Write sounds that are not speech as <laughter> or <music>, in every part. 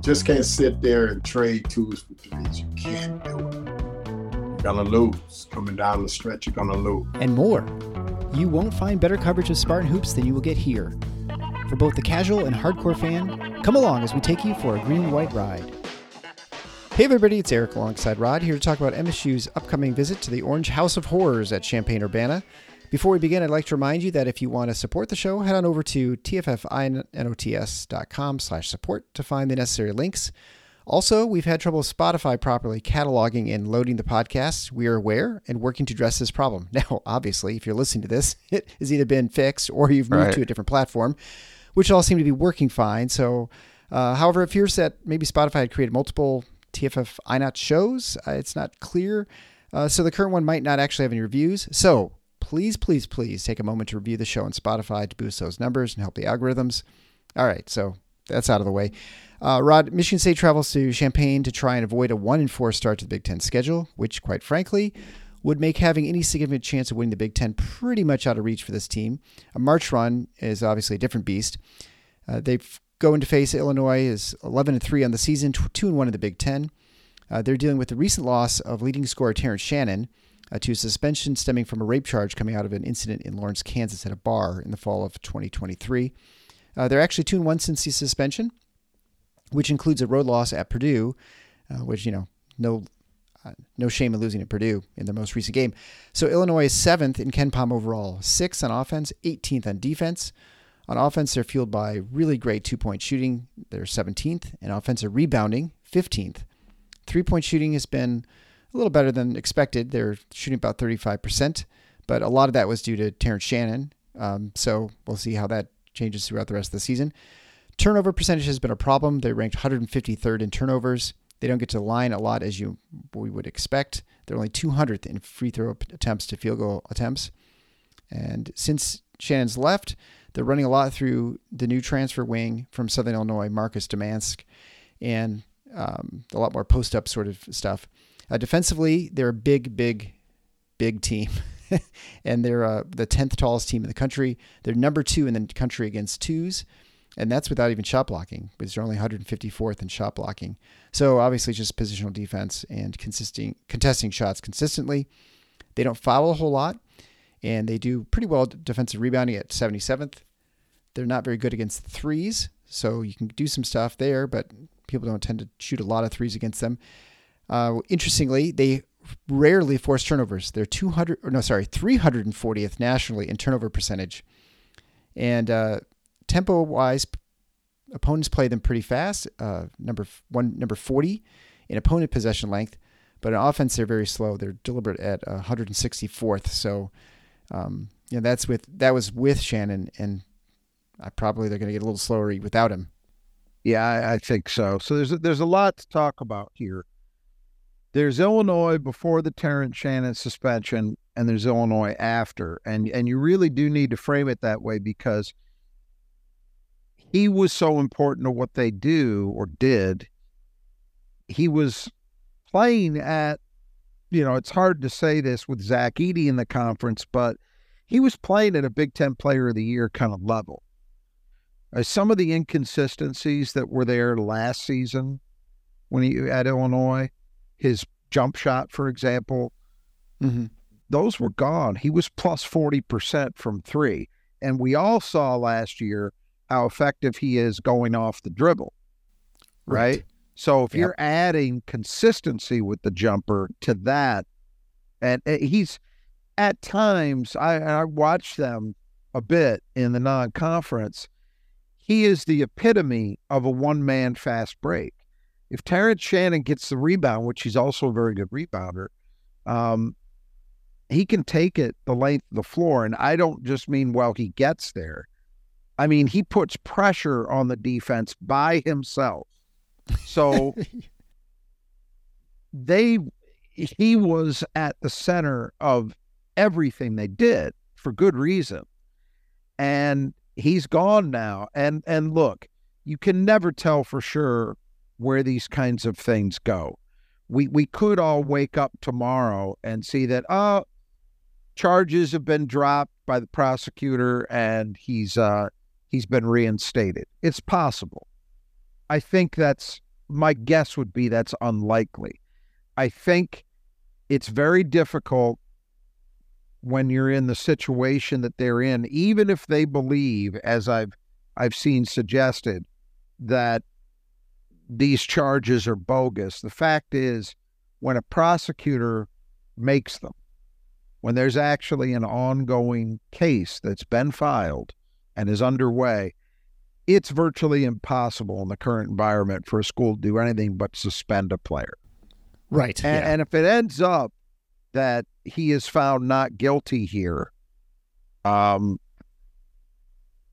just can't sit there and trade twos for threes. You can't do it. You're gonna lose. Coming down the stretch, you're gonna lose. And more. You won't find better coverage of Spartan hoops than you will get here. For both the casual and hardcore fan, come along as we take you for a green and white ride. Hey everybody, it's Eric alongside Rod here to talk about MSU's upcoming visit to the Orange House of Horrors at Champaign Urbana. Before we begin, I'd like to remind you that if you want to support the show, head on over to tffinots.com slash support to find the necessary links. Also, we've had trouble with Spotify properly cataloging and loading the podcasts. We are aware and working to address this problem. <laughs> Now, obviously, if you're listening to this, <laughs> it has either been fixed or you've moved right. to a different platform, which all seem to be working fine. So, uh, however, it appears that maybe Spotify had created multiple TFF INOT shows. Uh, it's not clear. Uh, so the current one might not actually have any reviews. So please, please, please take a moment to review the show on Spotify to boost those numbers and help the algorithms. All right, so that's out of the way. Uh, Rod, Michigan State travels to Champaign to try and avoid a one and four start to the Big Ten schedule, which, quite frankly, would make having any significant chance of winning the Big Ten pretty much out of reach for this team. A March run is obviously a different beast. Uh, they go into face Illinois is 11 and three on the season, two and one in the Big Ten. Uh, they're dealing with the recent loss of leading scorer Terrence Shannon, uh, to suspension stemming from a rape charge coming out of an incident in Lawrence, Kansas at a bar in the fall of 2023. Uh, they're actually 2 1 since the suspension, which includes a road loss at Purdue, uh, which, you know, no. Uh, no shame in losing at Purdue in their most recent game. So Illinois is seventh in KenPom overall, sixth on offense, 18th on defense. On offense, they're fueled by really great two point shooting. They're 17th, and offensive rebounding, 15th. Three point shooting has been a little better than expected. They're shooting about 35%, but a lot of that was due to Terrence Shannon. Um, so we'll see how that changes throughout the rest of the season. Turnover percentage has been a problem. They're ranked 153rd in turnovers. They don't get to the line a lot as you we would expect. They're only 200th in free throw attempts to field goal attempts. And since Shannon's left, they're running a lot through the new transfer wing from Southern Illinois, Marcus Domask, and um, a lot more post up sort of stuff. Uh, defensively, they're a big, big, big team. <laughs> and they're uh, the 10th tallest team in the country. They're number two in the country against twos. And that's without even shot blocking, because they're only 154th in shot blocking. So obviously, just positional defense and consisting, contesting shots consistently. They don't foul a whole lot, and they do pretty well defensive rebounding at 77th. They're not very good against threes, so you can do some stuff there, but people don't tend to shoot a lot of threes against them. Uh, interestingly, they rarely force turnovers. They're 200, or no, sorry, 340th nationally in turnover percentage. And uh, tempo wise, opponents play them pretty fast. Uh, number one, number 40 in opponent possession length, but in offense they're very slow. They're deliberate at 164th. So, um, you know, that's with that was with Shannon, and I probably they're going to get a little slower without him. Yeah, I, I think so. So there's a, there's a lot to talk about here there's Illinois before the Terrence Shannon suspension, and there's Illinois after, and and you really do need to frame it that way because he was so important to what they do or did. He was playing at, you know, it's hard to say this with Zach Edey in the conference, but he was playing at a Big Ten Player of the Year kind of level. Uh, some of the inconsistencies that were there last season when he at Illinois his jump shot, for example, mm-hmm. those were gone. He was plus 40% from three. And we all saw last year how effective he is going off the dribble, right? right? So if yep. you're adding consistency with the jumper to that, and eh, he's at times, I, I watched them a bit in the non conference. He is the epitome of a one man fast break. If Terrence Shannon gets the rebound, which he's also a very good rebounder, um, he can take it the length of the floor. And I don't just mean while he gets there. I mean, he puts pressure on the defense by himself. So <laughs> they he was at the center of everything they did for good reason. And he's gone now. And and look, you can never tell for sure where these kinds of things go. We we could all wake up tomorrow and see that oh charges have been dropped by the prosecutor and he's uh he's been reinstated. It's possible. I think that's my guess would be that's unlikely. I think it's very difficult when you're in the situation that they're in, even if they believe, as I've I've seen suggested, that these charges are bogus. The fact is, when a prosecutor makes them, when there's actually an ongoing case that's been filed and is underway, it's virtually impossible in the current environment for a school to do anything but suspend a player. Right. And, yeah. and if it ends up that he is found not guilty here, um,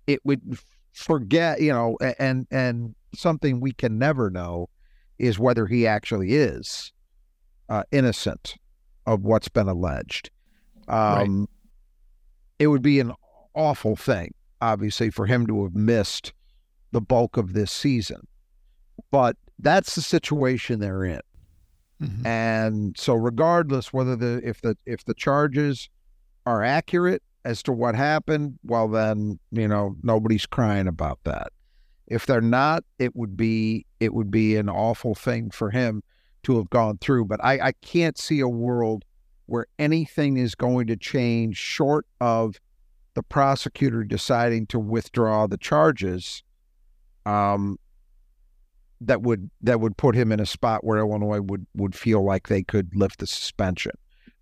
it would forget, you know, and and something we can never know is whether he actually is uh, innocent of what's been alleged. Um, right. It would be an awful thing, obviously, for him to have missed the bulk of this season, but that's the situation they're in. Mm-hmm. And so regardless whether the if the if the charges are accurate as to what happened, well then, you know, nobody's crying about that. If they're not, it would be it would be an awful thing for him to have gone through. But I, I can't see a world where anything is going to change short of the prosecutor deciding to withdraw the charges um, that would that would put him in a spot where Illinois would would feel like they could lift the suspension.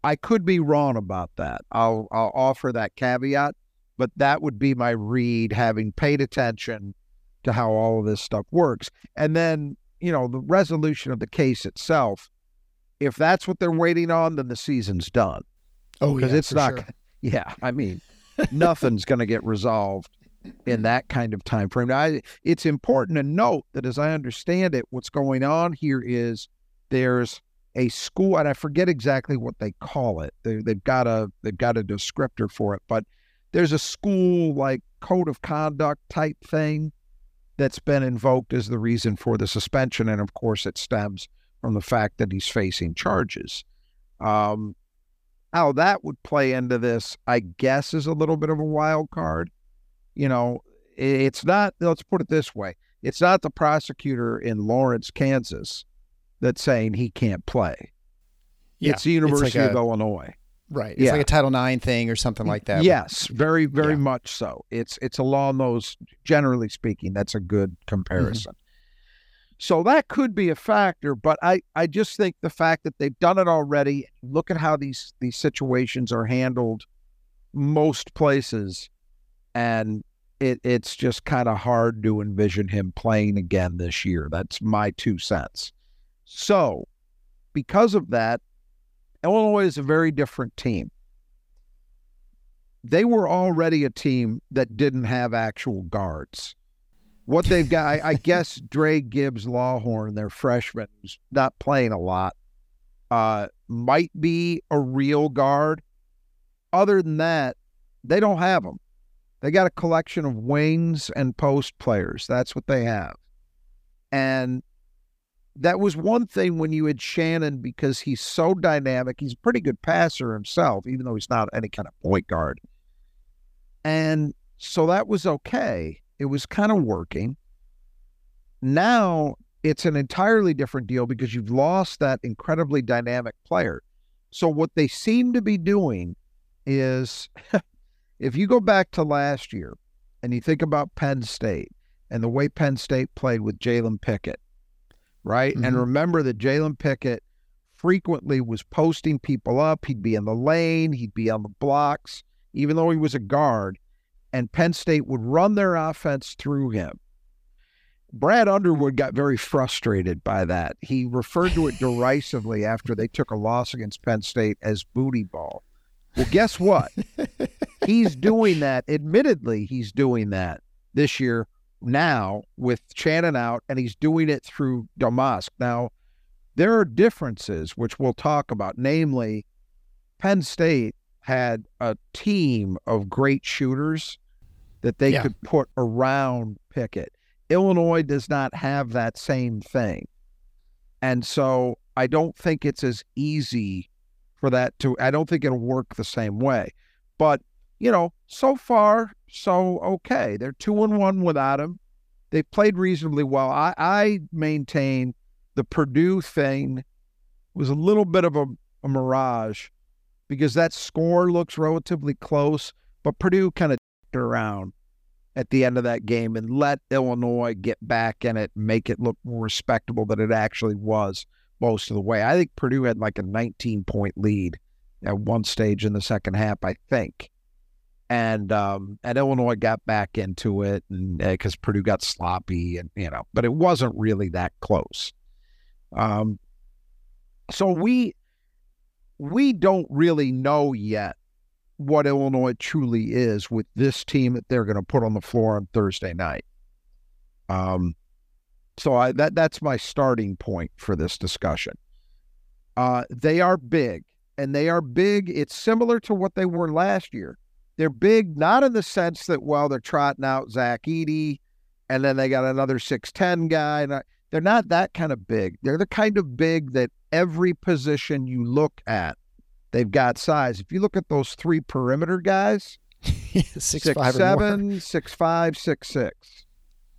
I could be wrong about that. I'll I'll offer that caveat, but that would be my read having paid attention to how all of this stuff works. And then, you know, the resolution of the case itself, if that's what they're waiting on, then the season's done. Oh, yeah. because yeah, it's not sure. yeah, I mean, <laughs> nothing's going to get resolved in that kind of time frame. Now, I, it's important to note that as I understand it, what's going on here is there's a school, and I forget exactly what they call it. They, they've got a they've got a descriptor for it, but there's a school like code of conduct type thing that's been invoked as the reason for the suspension, and of course, it stems from the fact that he's facing charges. Um, how that would play into this, I guess, is a little bit of a wild card you know, it's not, let's put it this way it's not the prosecutor in Lawrence, Kansas that's saying he can't play. Yeah, it's the University it's like a, of Illinois. Right. It's yeah. like a Title IX thing or something like that. Yes, very, very yeah. much so. It's it's a along those generally speaking, that's a good comparison. Mm-hmm. So that could be a factor, but I, I just think the fact that they've done it already, look at how these these situations are handled most places and it it's just kind of hard to envision him playing again this year. That's my two cents. So, because of that, Illinois is a very different team. They were already a team that didn't have actual guards. What they've got, I, I <laughs> guess, Dra Gibbs Lawhorn, their freshman, who's not playing a lot, uh, might be a real guard. Other than that, they don't have them. They got a collection of wings and post players. That's what they have. And that was one thing when you had Shannon because he's so dynamic. He's a pretty good passer himself, even though he's not any kind of point guard. And so that was okay. It was kind of working. Now it's an entirely different deal because you've lost that incredibly dynamic player. So what they seem to be doing is <laughs> if you go back to last year and you think about Penn State and the way Penn State played with Jalen Pickett, right? Mm-hmm. And remember that Jalen Pickett frequently was posting people up. He'd be in the lane, he'd be on the blocks, even though he was a guard. And Penn State would run their offense through him. Brad Underwood got very frustrated by that. He referred to it <laughs> derisively after they took a loss against Penn State as booty ball. Well, guess what? <laughs> he's doing that. Admittedly, he's doing that this year now with Shannon out, and he's doing it through Domask. Now, there are differences which we'll talk about. Namely, Penn State had a team of great shooters that they Yeah. could put around Pickett. Illinois does not have that same thing. And so I don't think it's as easy for that to, I don't think it'll work the same way. But, you know, so far, so okay. They're two and one without him. They played reasonably well. I, I maintain the Purdue thing was a little bit of a, a mirage because that score looks relatively close, but Purdue kind of around at the end of that game and let Illinois get back in it, make it look more respectable than it actually was most of the way. I think Purdue had like a 19 point lead at one stage in the second half, I think. And um, and Illinois got back into it, and because Purdue got sloppy, and you know, but it wasn't really that close. Um, so we we don't really know yet what Illinois truly is with this team that they're going to put on the floor on Thursday night. Um, so I that that's my starting point for this discussion. Uh, they are big, and they are big. It's similar to what they were last year. They're big, not in the sense that well they're trotting out Zach Edey, and then they got another six ten guy. They're not that kind of big. They're the kind of big that every position you look at, they've got size. If you look at those three perimeter guys, <laughs> six, six five seven, six five, six six.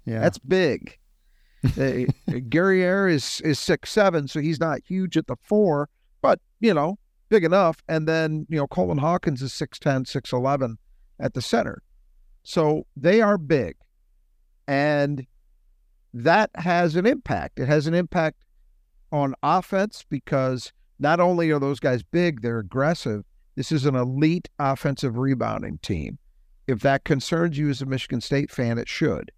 Yeah. That's big. <laughs> Guerrier is is six seven, so he's not huge at the four, but you know, big enough. And then you know, Coleman Hawkins is 6'10", 6'11 at the center, so they are big, and that has an impact. It has an impact on offense because not only are those guys big, they're aggressive. This is an elite offensive rebounding team. If that concerns you as a Michigan State fan, it should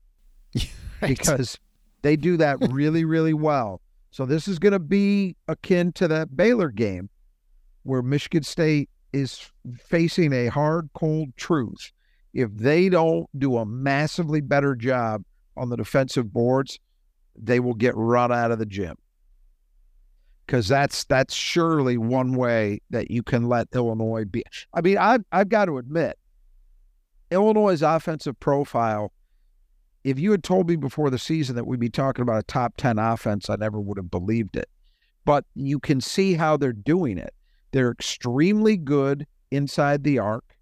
<laughs> Right. because they do that really, really well. So this is going to be akin to that Baylor game where Michigan State is facing a hard, cold truth. If they don't do a massively better job on the defensive boards, they will get run out of the gym. Because that's that's surely one way that you can let Illinois be. I mean, I've I've got to admit, Illinois' offensive profile if you had told me before the season that we'd be talking about a top 10 offense, I never would have believed it. But you can see how they're doing it. They're extremely good inside the arc.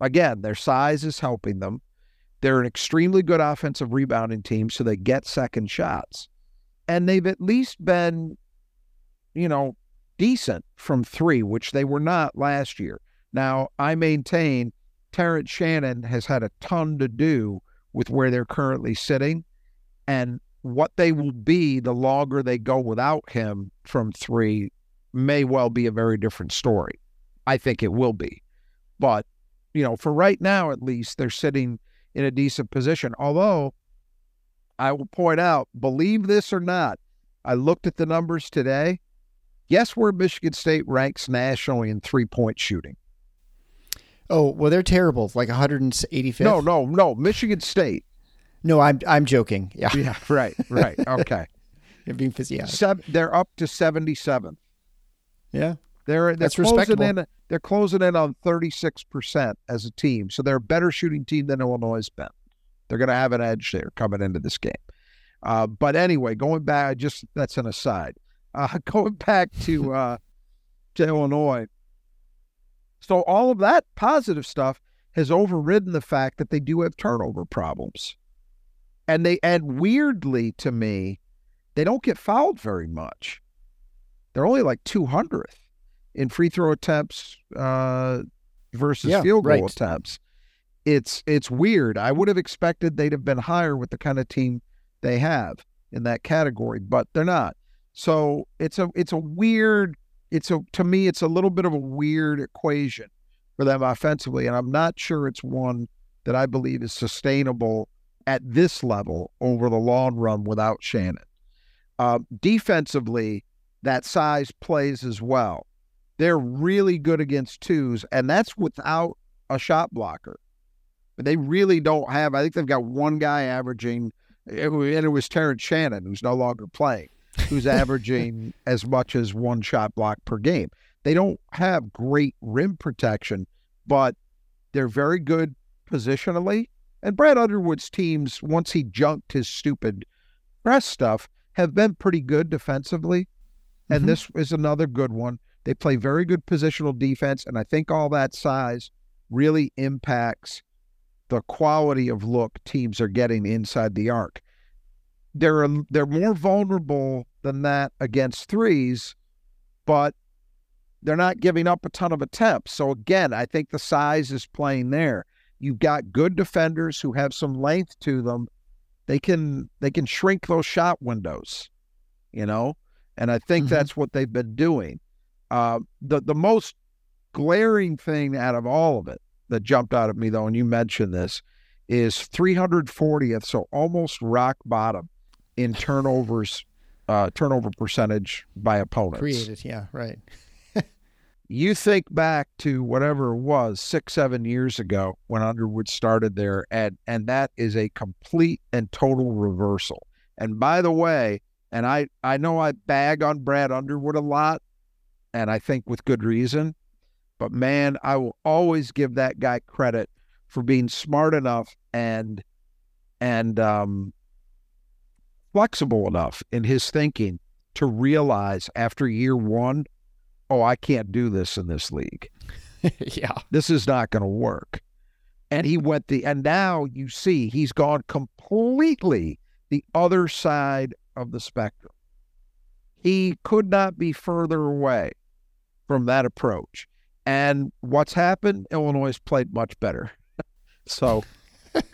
Again, their size is helping them. They're an extremely good offensive rebounding team, so they get second shots. And they've at least been, you know, decent from three, which they were not last year. Now, I maintain Terrence Shannon has had a ton to do with where they're currently sitting and what they will be the longer they go without him from three may well be a very different story. I think it will be. But, you know, for right now at least, they're sitting in a decent position. Although I will point out, believe this or not, I looked at the numbers today. Guess where Michigan State ranks nationally in three point shooting? oh well, they're terrible. Like 185th. No, no, no. Michigan State. no. I'm I'm joking. Yeah, Yeah, right, right. Okay. <laughs> I'm being phys- yeah. They're up to 77. Yeah. They're they're That's closing respectable. in. They're closing in on 36 percent as a team, so they're a better shooting team than Illinois has been. They're going to have an edge there coming into this game. Uh, but anyway, going back, just that's an aside. Uh, <laughs> going back to <laughs> uh, to Illinois. So all of that positive stuff has overridden the fact that they do have turnover problems, and they and weirdly to me, they don't get fouled very much. They're only like 200th in free throw attempts uh, versus Yeah, field goal right. attempts. It's it's weird. I would have expected they'd have been higher with the kind of team they have in that category, but they're not. So it's a it's a weird. It's a to me it's a little bit of a weird equation for them offensively, and I'm not sure it's one that I believe is sustainable at this level over the long run without Shannon. Uh, defensively, that size plays as well. They're really good against twos, and that's without a shot blocker. But they really don't have. I think they've got one guy averaging, and it was Terrence Shannon, who's no longer playing, who's <laughs> averaging as much as one shot block per game. They don't have great rim protection, but they're very good positionally. And Brad Underwood's teams, once he junked his stupid press stuff, have been pretty good defensively. And Mhm. this is another good one. They play very good positional defense. And I think all that size really impacts the quality of look teams are getting inside the arc. They're they're more vulnerable than that against threes, but they're not giving up a ton of attempts. So again, I think the size is playing there. You've got good defenders who have some length to them. They can they can shrink those shot windows, you know, and I think Mhm. that's what they've been doing. Uh, the the most glaring thing out of all of it that jumped out at me though, and you mentioned this, is 340th, so almost rock bottom in turnovers, uh, turnover percentage by opponents. Created, yeah, right. You think back to whatever it was six, seven years ago when Underwood started there, and and that is a complete and total reversal. And by the way, and I I know I bag on Brad Underwood a lot, and I think with good reason, but man, I will always give that guy credit for being smart enough and and um, flexible enough in his thinking to realize after year one, oh, I can't do this in this league. <laughs> yeah. This is not going to work. And he went the, and now you see he's gone completely the other side of the spectrum. He could not be further away from that approach. And what's happened? Illinois has played much better. <laughs> so,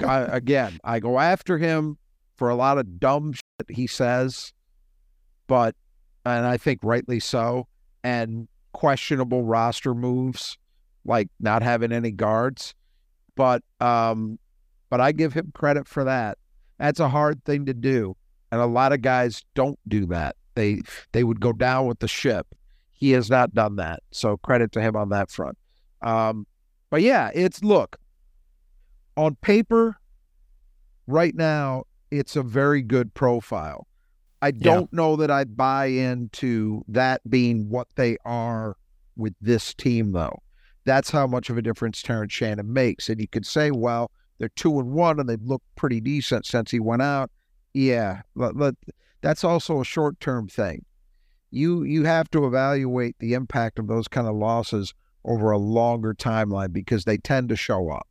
I, again, I go after him for a lot of dumb shit he says, but, and I think rightly so, and questionable roster moves like not having any guards. But um, but I give him credit for that. That's a hard thing to do, and a lot of guys don't do that. They they would go down with the ship. He has not done that, so credit to him on that front. Um, but yeah, it's look on paper. Right now, it's a very good profile. I don't know that I'd buy into that being what they are with this team, though. That's how much of a difference Terrence Shannon makes. And you could say, well, they're two and one and they've looked pretty decent since he went out. Yeah, but, but that's also a short term thing. You you have to evaluate the impact of those kind of losses over a longer timeline because they tend to show up.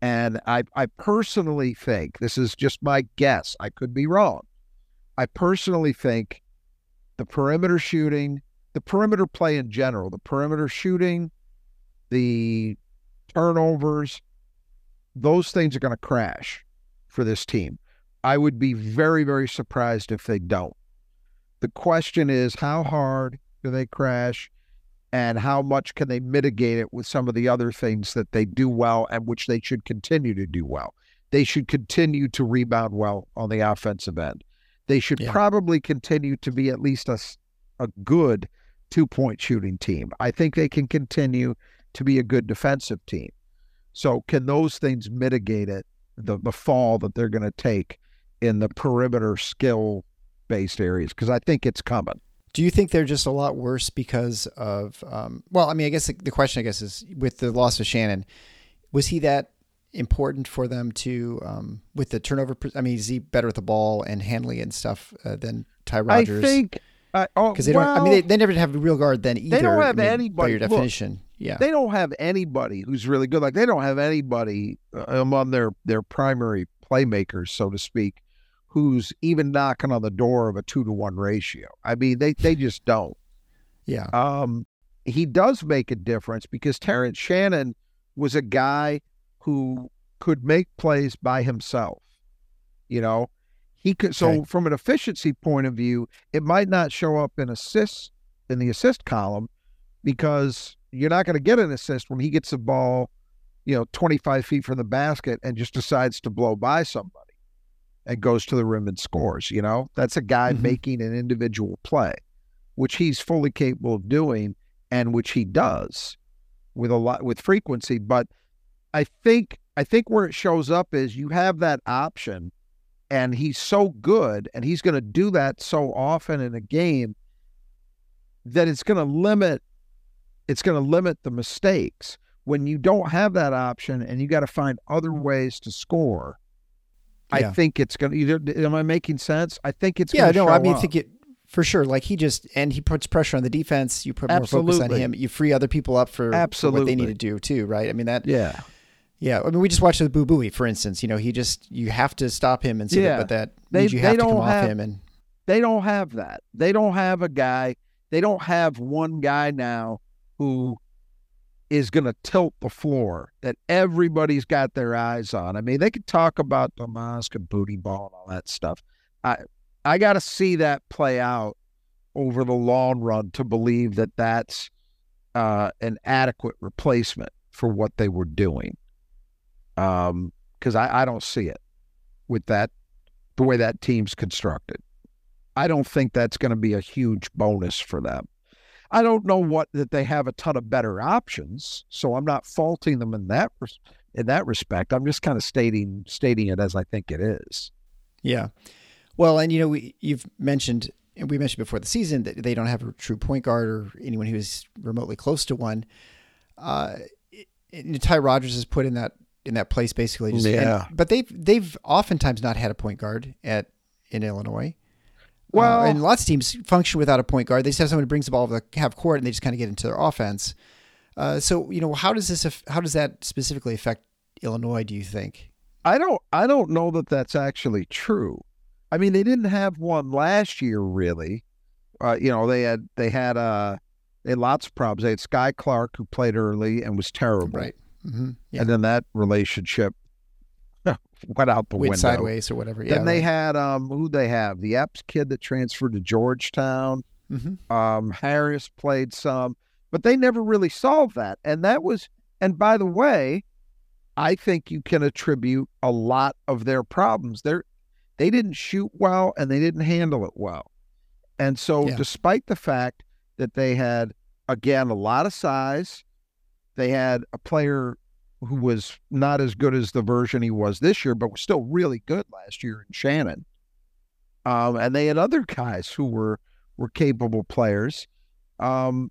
And I I personally think this is just my guess. I could be wrong. I personally think the perimeter shooting, the perimeter play in general, the perimeter shooting, the turnovers, those things are going to crash for this team. I would be very, very surprised if they don't. The question is how hard do they crash and how much can they mitigate it with some of the other things that they do well and which they should continue to do well. They should continue to rebound well on the offensive end. They should Yeah. probably continue to be at least a, a good two point shooting team. I think they can continue to be a good defensive team. So, can those things mitigate it, the, the fall that they're going to take in the perimeter skill based areas? Because I think it's coming. Do you think they're just a lot worse because of? Um, well, I mean, I guess the, the question, I guess, is with the loss of Shannon, was he that important for them to um, with the turnover? I mean, is he better at the ball and handling and stuff uh, than Ty Rodgers? I think. I oh, because they don't. I mean, they, they never have a real guard then either. They don't I have mean, by anybody- your look, definition. yeah. they don't have anybody who's really good. Like they don't have anybody uh, among their their primary playmakers, so to speak, who's even knocking on the door of a two to one ratio. I mean, they they just don't. yeah. Um, he does make a difference because Terrence Shannon was a guy who could make plays by himself. You know, he could. So Okay. from an efficiency point of view, it might not show up in assists in the assist column because you're not going to get an assist when he gets the ball you know, 25 feet from the basket and just decides to blow by somebody and goes to the rim and scores. You know, that's a guy Mhm. making an individual play, which he's fully capable of doing and which he does with a lot with frequency. But I think I think where it shows up is you have that option and he's so good and he's going to do that so often in a game that it's going to limit it's going to limit the mistakes when you don't have that option and you got to find other ways to score Yeah. i think it's going to either. am i making sense i think it's Yeah, no, I mean, I think it for sure. Like he just and he puts pressure on the defense. You put more focus on him. You free other people up for, for what they need to do too, right? I mean that. yeah Yeah, I mean we just watched the Boo Buie, for instance. You know, he just you have to stop him, and so Yeah. that, but that They- means you have to don't off have- him. And they don't have that they don't have a guy they don't have one guy now who is going to tilt the floor that everybody's got their eyes on. I mean, they could talk about Domask and booty ball and all that stuff. I I got to see that play out over the long run to believe that that's uh, an adequate replacement for what they were doing. Um, because I, I don't see it with that the way that team's constructed. I don't think that's going to be a huge bonus for them. I don't know what that they have a ton of better options, so I'm not faulting them in that res- in that respect. I'm just kind of stating stating it as I think it is. yeah, well, and you know we you've mentioned and we mentioned before the season that they don't have a true point guard or anyone who's remotely close to one. Uh, Ty Rodgers is put in that in that place basically. Just, and- Yeah. but they've they've oftentimes not had a point guard at in Illinois. Well- Uh, and lots of teams function without a point guard. They just have someone who brings the ball to the half court, and they just kind of get into their offense. Uh, so you know, how does this? How does that specifically affect Illinois? Do you think? I don't I don't know that that's actually true. I mean, they didn't have one last year, really. Uh, you know, they had they had uh they had lots of problems. They had Skyy Clark who played early and was terrible, Right. Mm-hmm. Yeah. and then that relationship <laughs> went out the Went window. sideways or whatever. Yeah. then they had um who they have the Epps kid that transferred to Georgetown. hmm Um, Harris played some, but they never really solved that. And that was, and by the way, I think you can attribute a lot of their problems. They're, they didn't shoot well and they didn't handle it well. And so, Yeah. despite the fact that they had, again, a lot of size, they had a player who was not as good as the version he was this year, but was still really good last year in Shannon. Um, and they had other guys who were were capable players. Um,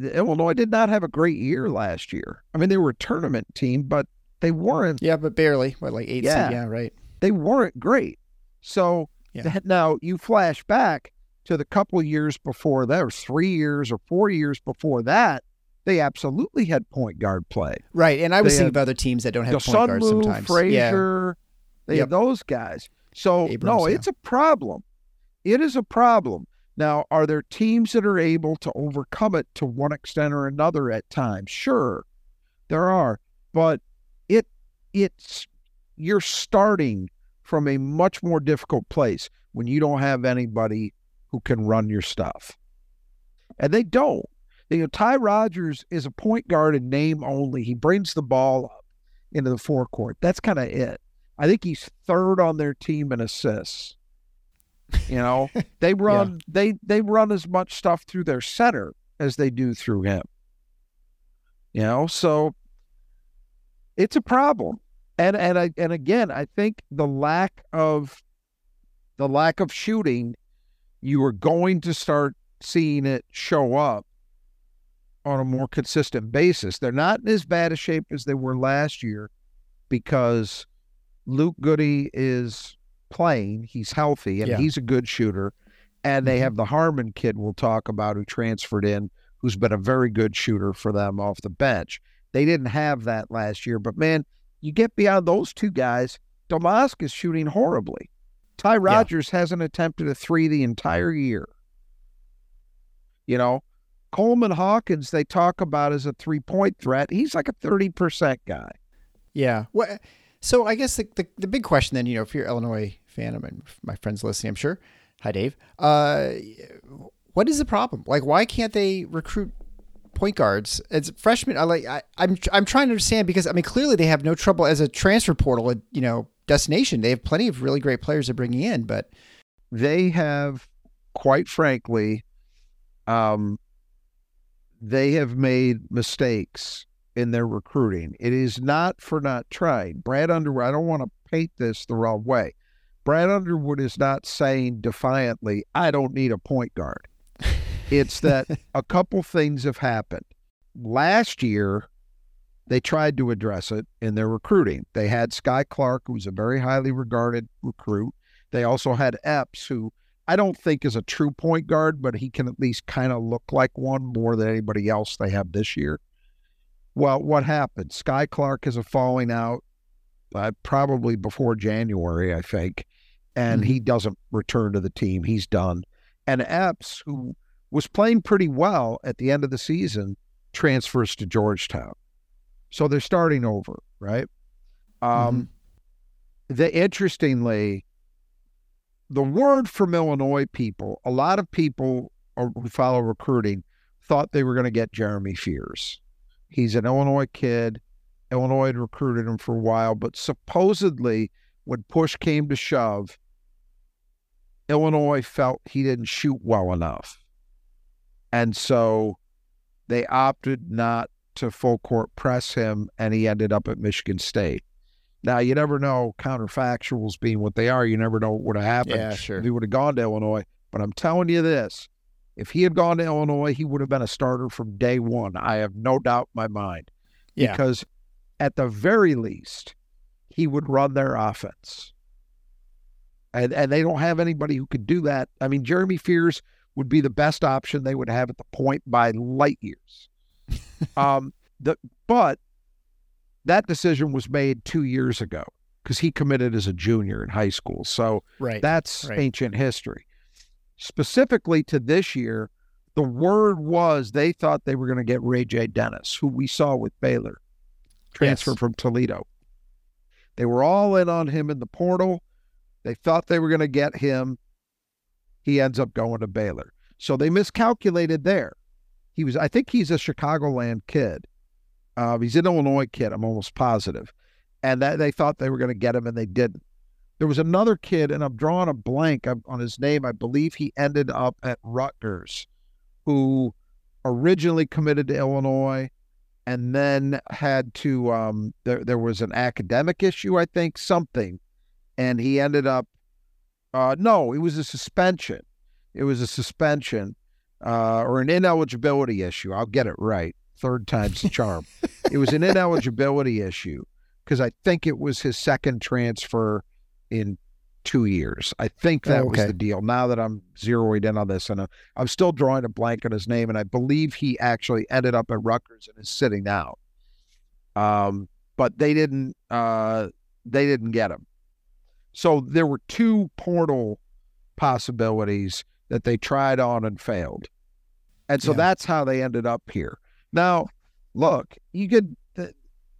Illinois did not have a great year last year. I mean, they were a tournament team, but they weren't Yeah, but barely. What, like eight? Yeah. seed? Yeah. Right. they weren't great. So Yeah. that- now you flash back to the couple years before that, or three years or four years before that, they absolutely had point guard play. Right. And I was They thinking of other teams that don't have the point guards sometimes. yeah. Frazier, they Yep. have those guys. So Abrams, no, yeah. it's a problem. It is a problem. Now, are there teams that are able to overcome it to one extent or another at times? Sure, there are, but it it's you're starting from a much more difficult place when you don't have anybody who can run your stuff, and they don't. You know, Ty Rodgers is a point guard in name only. He brings the ball up into the forecourt. That's kind of it. I think he's third on their team in assists. You know, <laughs> they run they they run as much stuff through their center as they do through him. You know, so it's a problem. And and I and again, I think the lack of the lack of shooting, you are going to start seeing it show up on a more consistent basis. They're not in as bad a shape as they were last year because Luke Goode is playing. He's healthy and Yeah. he's a good shooter. And they Mhm. have the Harmon kid we'll talk about who transferred in, who's been a very good shooter for them off the bench. They didn't have that last year, but man, you get beyond those two guys, Domask is shooting horribly. Ty Rodgers hasn't attempted a three the entire year. You know, Coleman Hawkins, they talk about as a three point threat. He's like a 30% guy. Yeah. Well, so I guess the, the the big question then, you know, if you're an Illinois fan, I mean, my friends listening, I'm sure. Hi, Dave. Uh, what is the problem? Like, why can't they recruit point guards as freshmen. I like. I, I'm I'm trying to understand because I mean clearly they have no trouble as a transfer portal. You know, destination. They have plenty of really great players they're bringing in, but they have, quite frankly, um, they have made mistakes in their recruiting. It is not for not trying. Brad Underwood. I don't want to paint this the wrong way. Brad Underwood is not saying defiantly, "I don't need a point guard." It's <laughs> that a couple things have happened. Last year, they tried to address it in their recruiting. They had Skyy Clark, who was a very highly regarded recruit. They also had Epps, who I don't think is a true point guard, but he can at least kind of look like one more than anybody else they have this year. Well, what happened? Skyy Clark is a falling out uh, probably before January, I think, and mm-hmm. he doesn't return to the team. He's done. And Epps, who was playing pretty well at the end of the season, transfers to Georgetown. So they're starting over, right? Um, mm-hmm. The interestingly, the word from Illinois people, a lot of people uh, who follow recruiting thought they were going to get Jeremy Fears. He's an Illinois kid. Illinois had recruited him for a while, but supposedly, when push came to shove, Illinois felt he didn't shoot well enough. And so they opted not to full court press him, and he ended up at Michigan State. Now, you never know, counterfactuals being what they are, you never know what would have happened yeah, sure. if he would have gone to Illinois. But I'm telling you this if he had gone to Illinois, he would have been a starter from day one. I have no doubt in my mind. Yeah. Because at the very least, he would run their offense. And, and they don't have anybody who could do that. I mean, Jeremy Fears would be the best option they would have at the point by light years. <laughs> um, the, but that decision was made two years ago because he committed as a junior in high school. So right, that's right. ancient history. Specifically to this year, the word was they thought they were going to get RayJ Dennis, who we saw with Baylor, transfer yes. from Toledo. They were all in on him in the portal. They thought they were going to get him he ends up going to Baylor. So they miscalculated there. He was, I think he's a Chicagoland kid. Uh, he's an Illinois kid, I'm almost positive. And that they thought they were going to get him and they didn't. There was another kid, and I'm drawing a blank on his name. I believe he ended up at Rutgers, who originally committed to Illinois and then had to um, there there was an academic issue, I think, something. And he ended up uh, no, it was a suspension. It was a suspension uh, or an ineligibility issue. I'll get it right. Third time's the charm. it was an ineligibility issue because I think it was his second transfer in two years. I think that oh, okay. was the deal. Now that I'm zeroing in on this, and uh, I'm still drawing a blank on his name, and I believe he actually ended up at Rutgers and is sitting out. Um, but they didn't. Uh, they didn't get him. So there were two portal possibilities that they tried on and failed. And so yeah. that's how they ended up here. Now, look, you could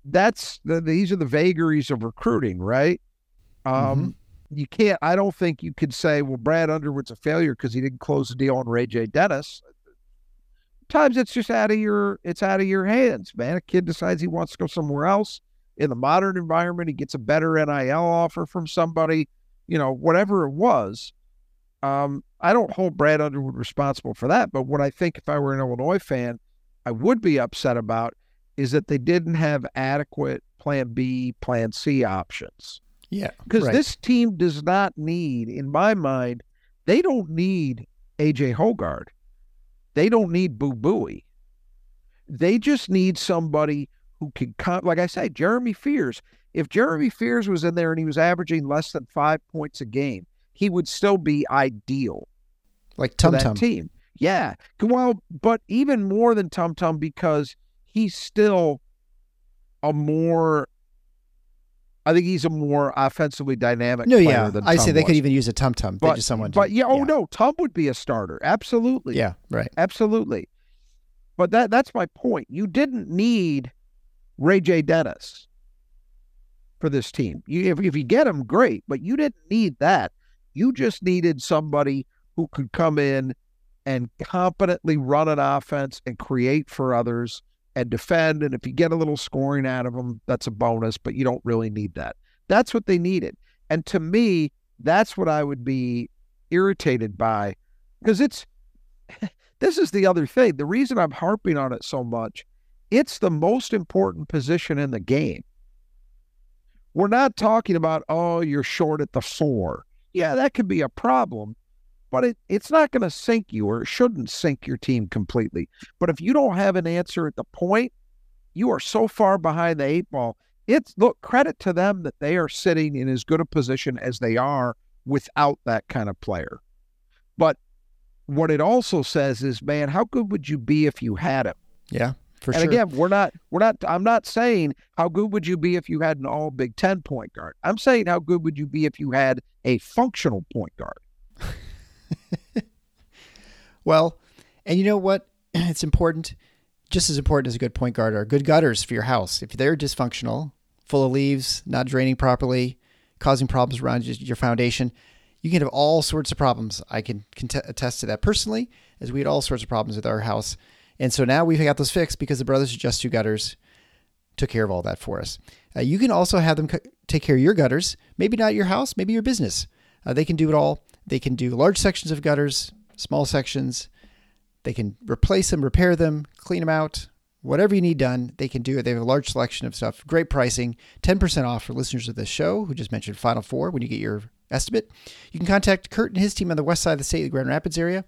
that's the, these are the vagaries of recruiting, right? Um, mm-hmm. You can't. I don't think you could say, well, Brad Underwood's a failure because he didn't close the deal on RayJ Dennis. Times it's just out of your it's out of your hands, man. A kid decides he wants to go somewhere else in the modern environment, he gets a better NIL offer from somebody, you know, whatever it was. Um, I don't hold Brad Underwood responsible for that. But what I think if I were an Illinois fan, I would be upset about is that they didn't have adequate plan B, plan C options. Yeah. Because right. this team does not need, in my mind, they don't need AJ Hoggard. They don't need Boo Buie. They just need somebody who can come. Like I say, Jeremy Fears. If Jeremy Fears was in there and he was averaging less than five points a game, he would still be ideal. Like Tum Tum team. Yeah. Well, but even more than Tum Tum because he's still a more I think he's a more offensively dynamic. No, yeah, I say they was. could even use a tum tum. But, someone. But yeah, oh yeah. no, Tum would be a starter. Absolutely. Yeah, right. Absolutely. But that that's my point. You didn't need RayJ Dennis for this team. You, if, if you get him, great, but you didn't need that. You just needed somebody who could come in and competently run an offense and create for others and defend. And if you get a little scoring out of them, that's a bonus, but you don't really need that. That's what they needed. And to me, that's what I would be irritated by because it's <laughs> this is the other thing. The reason I'm harping on it so much, it's the most important position in the game. We're not talking about, oh, you're short at the four. Yeah, that could be a problem, but it, it's not going to sink you or it shouldn't sink your team completely. But if you don't have an answer at the point, you are so far behind the eight ball. It's look, credit to them that they are sitting in as good a position as they are without that kind of player. But what it also says is, man, how good would you be if you had him? Yeah, for sure. and sure. again, we're not, we're not. I'm not saying how good would you be if you had an All Big Ten point guard. I'm saying how good would you be if you had a functional point guard. <laughs> well, and you know what? <clears throat> It's important, just as important as a good point guard are good gutters for your house. If they're dysfunctional, full of leaves, not draining properly, causing problems around your foundation, you can have all sorts of problems. I can, attest to that personally, as we had all sorts of problems with our house. And so now we've got those fixed because the brothers of Just Two Gutters took care of all that for us. Uh, you can also have them c- take care of your gutters, maybe not your house, maybe your business. Uh, they can do it all. They can do large sections of gutters, small sections. They can replace them, repair them, clean them out, whatever you need done, they can do it. They have a large selection of stuff. Great pricing, 10% off for listeners of this show who just mentioned Final Four when you get your estimate. You can contact Kurt and his team on the west side of the state, the Grand Rapids area,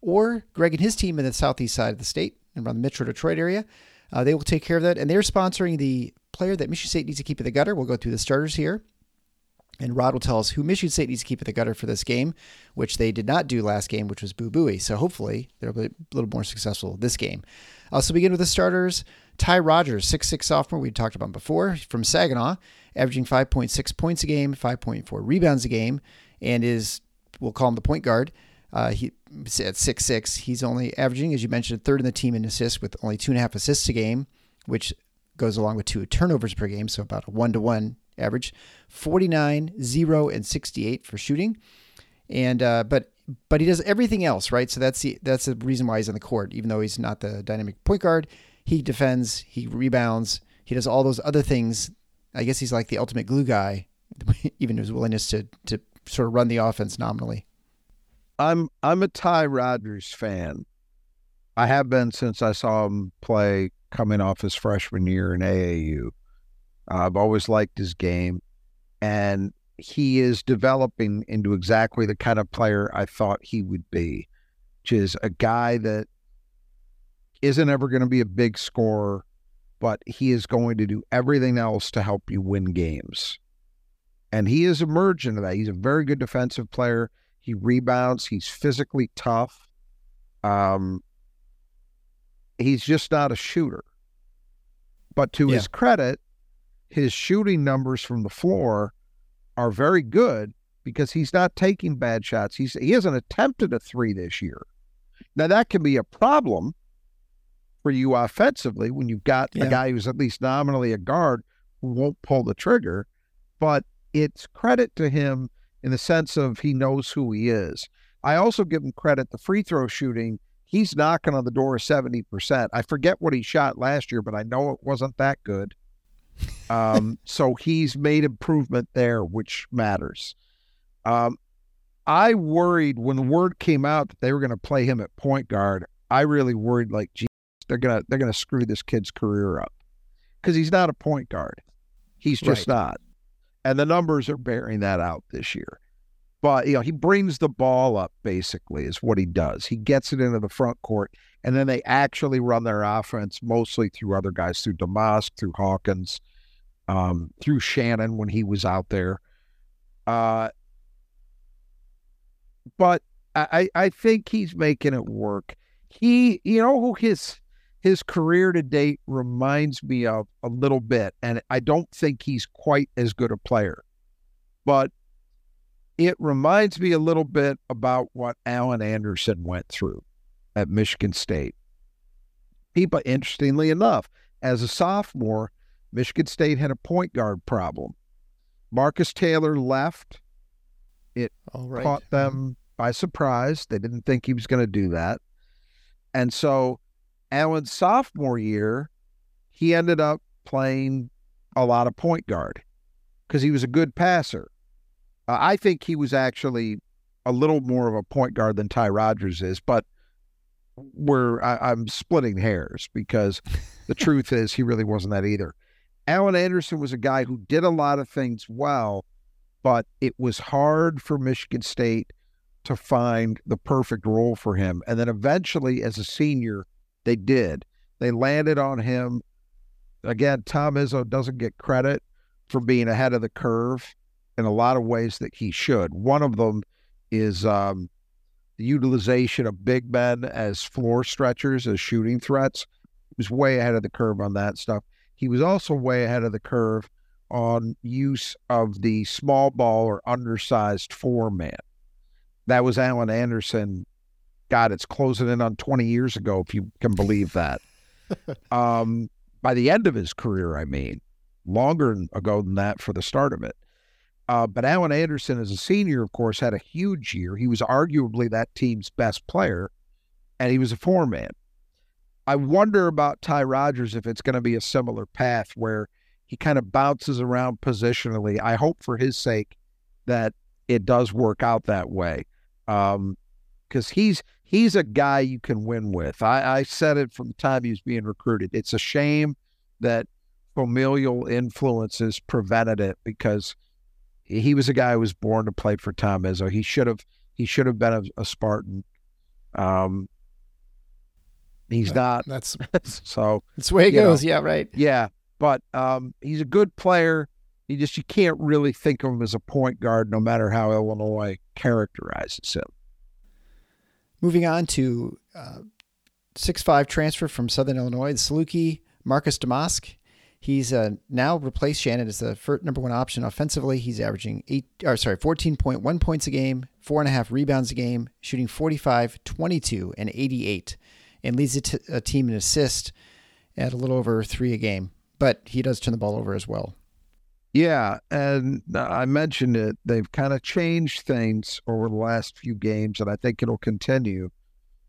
or Greg and his team in the southeast side of the state and around the Metro Detroit area. Uh, they will take care of that. And they're sponsoring the player that Michigan State needs to keep in the gutter. We'll go through the starters here. And Rod will tell us who Michigan State needs to keep at the gutter for this game, which they did not do last game, which was Boo Buie. So hopefully they'll be a little more successful this game. Uh, so begin with the starters. Ty Rodgers, six-six sophomore, we talked about before, from Saginaw, averaging 5.6 points a game, 5.4 rebounds a game, and is, we'll call him the point guard. Uh, he at six six, he's only averaging, as you mentioned, third in the team in assists with only two and a half assists a game, which goes along with two turnovers per game, so about a one to one average. 49, 0, and 68 for shooting. And uh, but but he does everything else, right? So that's the that's the reason why he's on the court, even though he's not the dynamic point guard. He defends, he rebounds, he does all those other things. I guess he's like the ultimate glue guy, <laughs> even his willingness to to sort of run the offense nominally. I'm I'm a Ty Rodgers fan. I have been since I saw him play coming off his freshman year in AAU. I've always liked his game, and he is developing into exactly the kind of player I thought he would be, which is a guy that isn't ever going to be a big scorer, but he is going to do everything else to help you win games. And he has emerged into that. He's a very good defensive player. He rebounds. He's physically tough. Um, he's just not a shooter. But to Yeah. his credit, his shooting numbers from the floor are very good because he's not taking bad shots. He's he hasn't attempted a three this year. Now that can be a problem for you offensively when you've got Yeah. a guy who's at least nominally a guard who won't pull the trigger. But it's credit to him in the sense of he knows who he is. I also give him credit the free throw shooting. He's knocking on the door 70%. I forget what he shot last year, but I know it wasn't that good. Um, so he's made improvement there, which matters. Um, I worried when the word came out that they were going to play him at point guard. I really worried, like, geez, they're gonna they're gonna screw this kid's career up because he's not a point guard. He's just Right. not, and the numbers are bearing that out this year. But you know, he brings the ball up. Basically, is what he does. He gets it into the front court, and then they actually run their offense mostly through other guys, through Domask, through Hawkins, um, through Shannon when he was out there. Uh, but I, I think he's making it work. He, you know, who his his career to date reminds me of a little bit, and I don't think he's quite as good a player, but it reminds me a little bit about what Alan Anderson went through at Michigan State. People, interestingly enough, as a sophomore, Michigan State had a point guard problem. Marcus Taylor left right. caught them by surprise. They didn't think he was going to do that. And so Alan's sophomore year, he ended up playing a lot of point guard because he was a good passer. Uh, I think he was actually a little more of a point guard than Ty Rodgers is, but we're I, I'm splitting hairs because the <laughs> truth is he really wasn't that either. Alan Anderson was a guy who did a lot of things well, but it was hard for Michigan State to find the perfect role for him. And then eventually, as a senior, they did. They landed on him. Again, Tom Izzo doesn't get credit for being ahead of the curve in a lot of ways that he should. One of them is um, the utilization of big men as floor stretchers, as shooting threats. He was way ahead of the curve on that stuff. He was also way ahead of the curve on use of the small ball or undersized four man. That was Alan Anderson. God, it's closing in on 20 years ago, if you can believe that. <laughs> um, by the end of his career, I mean, longer ago than that for the start of it. Uh, but Alan Anderson, as a senior, of course, had a huge year. He was arguably that team's best player, and he was a four man. I wonder about Ty Rodgers if it's going to be a similar path where he kind of bounces around positionally. I hope for his sake that it does work out that way. Um, because he's he's a guy you can win with. I, I said it from the time he was being recruited. It's a shame that familial influences prevented it because he was a guy who was born to play for Tom Izzo. He should have he should have been a, a Spartan. Um, he's not. That's <laughs> so. that's the way it goes. know. yeah, right. Yeah, but um, he's a good player. He just you can't really think of him as a point guard, no matter how Illinois characterizes him. Moving on to uh, six five transfer from Southern Illinois, the Saluki Marcus Domask. He's uh, now replaced Shannon as the first, number one option offensively. He's averaging eight, or sorry, 14.1 points a game, four and a half rebounds a game, shooting 45, 22, and 88, and leads a, t- a team in assist at a little over three a game. But he does turn the ball over as well. Yeah, and I mentioned it. They've kind of changed things over the last few games, and I think it'll continue.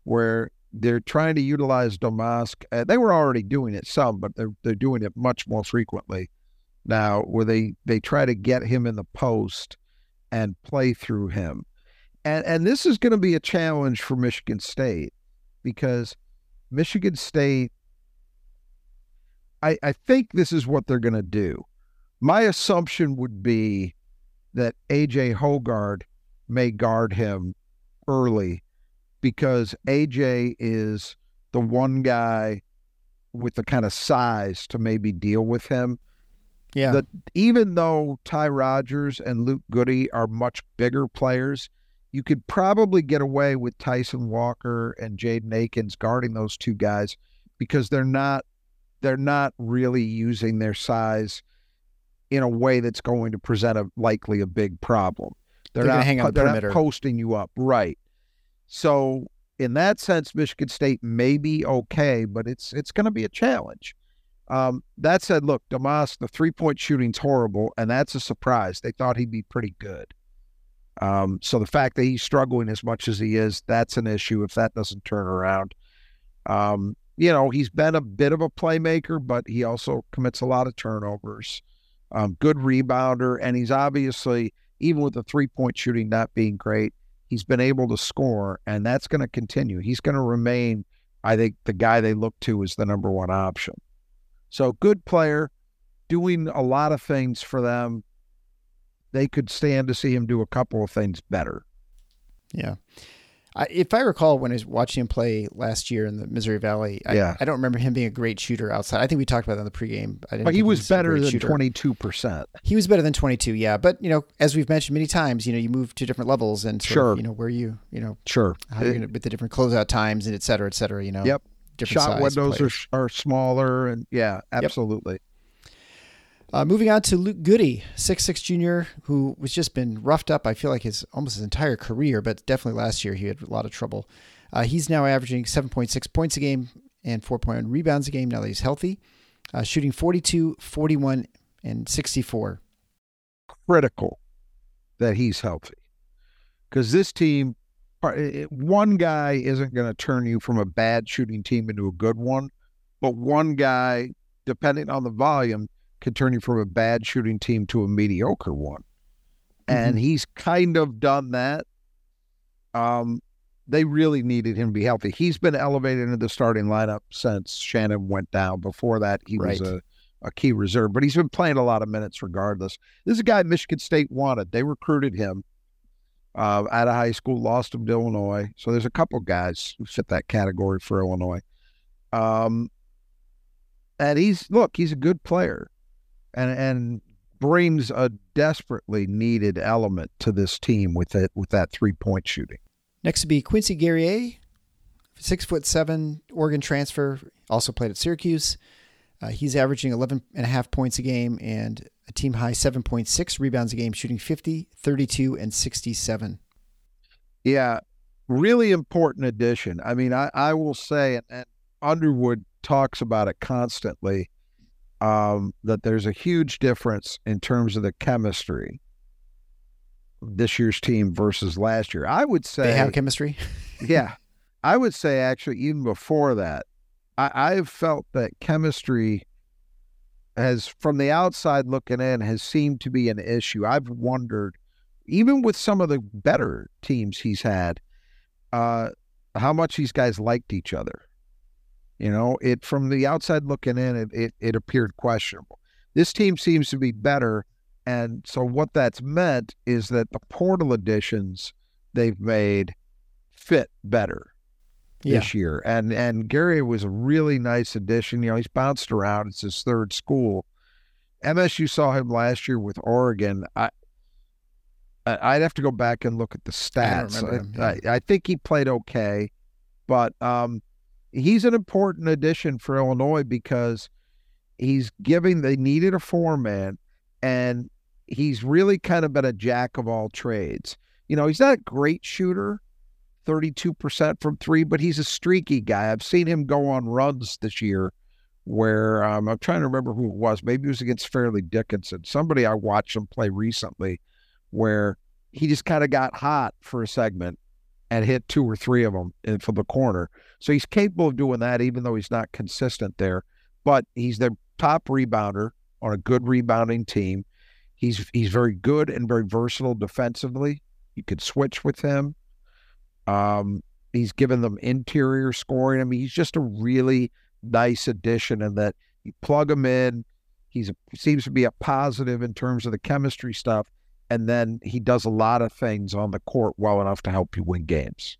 Where they're trying to utilize Domask. Uh, they were already doing it some, but they're they're doing it much more frequently now. Where they they try to get him in the post and play through him, and and this is going to be a challenge for Michigan State because Michigan State. I I think this is what they're going to do. My assumption would be that AJ Hoggard may guard him early because AJ is the one guy with the kind of size to maybe deal with him. Yeah. That even though Ty Rodgers and Luke Goode are much bigger players, you could probably get away with Tyson Walker and Jaden Akins guarding those two guys because they're not they're not really using their size in a way that's going to present a likely a big problem. They're gonna not hang on they're perimeter. not posting you up, right? So in that sense, Michigan State may be okay, but it's it's going to be a challenge. Um, that said, look, Damas, the three point shooting's horrible, and that's a surprise. They thought he'd be pretty good. Um, so the fact that he's struggling as much as he is, that's an issue if that doesn't turn around. Um, you know, he's been a bit of a playmaker, but he also commits a lot of turnovers. Um, good rebounder, and he's obviously, even with the three point shooting not being great, he's been able to score, and that's going to continue. He's going to remain, I think, the guy they look to as the number one option. So, good player, doing a lot of things for them. They could stand to see him do a couple of things better. Yeah. I, if I recall, when I was watching him play last year in the Missouri Valley, I, Yeah. I don't remember him being a great shooter outside. I think we talked about that in the pregame. I didn't But he think was better than twenty two percent. He was better than 22, yeah. But, you know, as we've mentioned many times, you know, you move to different levels and Sure. of, you know, where you, you know, Sure. how you're gonna, with the different closeout times and et cetera, et cetera, you know. Yep. Different Shot windows are, are smaller, and yeah, absolutely. Uh, moving on to Luke Goode, six six junior, who was just been roughed up. I feel like his almost his entire career, but definitely last year he had a lot of trouble. Uh, he's now averaging seven point six points a game and four point one rebounds a game. Now that he's healthy, uh, shooting 42, 41, and sixty four. Critical that he's healthy because this team it- one guy isn't going to turn you from a bad shooting team into a good one, but one guy, depending on the volume, can turn you from a bad shooting team to a mediocre one. And he's kind of done that. Um, they really needed him to be healthy. He's been elevated into the starting lineup since Shannon went down. Before that, he was a, a key reserve, but he's been playing a lot of minutes regardless. This is a guy Michigan State wanted. They recruited him uh, out of high school, lost him to Illinois. So there's a couple guys who fit that category for Illinois. Um, and he's look, he's a good player, and and brings a desperately needed element to this team with it with that three point shooting. Next to be Quincy Guerrier, six foot seven, Oregon transfer, also played at Syracuse. Uh, he's averaging 11 and a half points a game and a team high 7.6 rebounds a game, shooting 50, 32, and 67. Yeah, really important addition. I mean, I, I will say, and, and Underwood talks about it constantly, um, that there's a huge difference in terms of the chemistry this year's team versus last year. I would say They have chemistry. <laughs> yeah. I would say actually even before that, I, I've felt that chemistry has from the outside looking in has seemed to be an issue. I've wondered, even with some of the better teams he's had, uh, how much these guys liked each other. You know, it from the outside looking in, it, it, it appeared questionable. This team seems to be better. And so what that's meant is that the portal additions they've made fit better Yeah. this year. And and Guerrier was a really nice addition. You know, he's bounced around. It's his third school. MSU saw him last year with Oregon. I I'd have to go back and look at the stats. I, him, I, I think he played okay, but um, he's an important addition for Illinois because he's giving. They needed a four man, and he's really kind of been a jack of all trades. You know, he's not a great shooter, 32% from three, but he's a streaky guy. I've seen him go on runs this year where um, I'm trying to remember who it was. Maybe it was against Fairleigh Dickinson. Somebody I watched him play recently where he just kind of got hot for a segment and hit two or three of them in from the corner. So he's capable of doing that, even though he's not consistent there. But he's the top rebounder on a good rebounding team. He's he's very good and very versatile defensively. You could switch with him. Um, he's given them interior scoring. I mean, he's just a really nice addition, and that you plug him in. He's a, seems to be a positive in terms of the chemistry stuff, and then he does a lot of things on the court well enough to help you win games.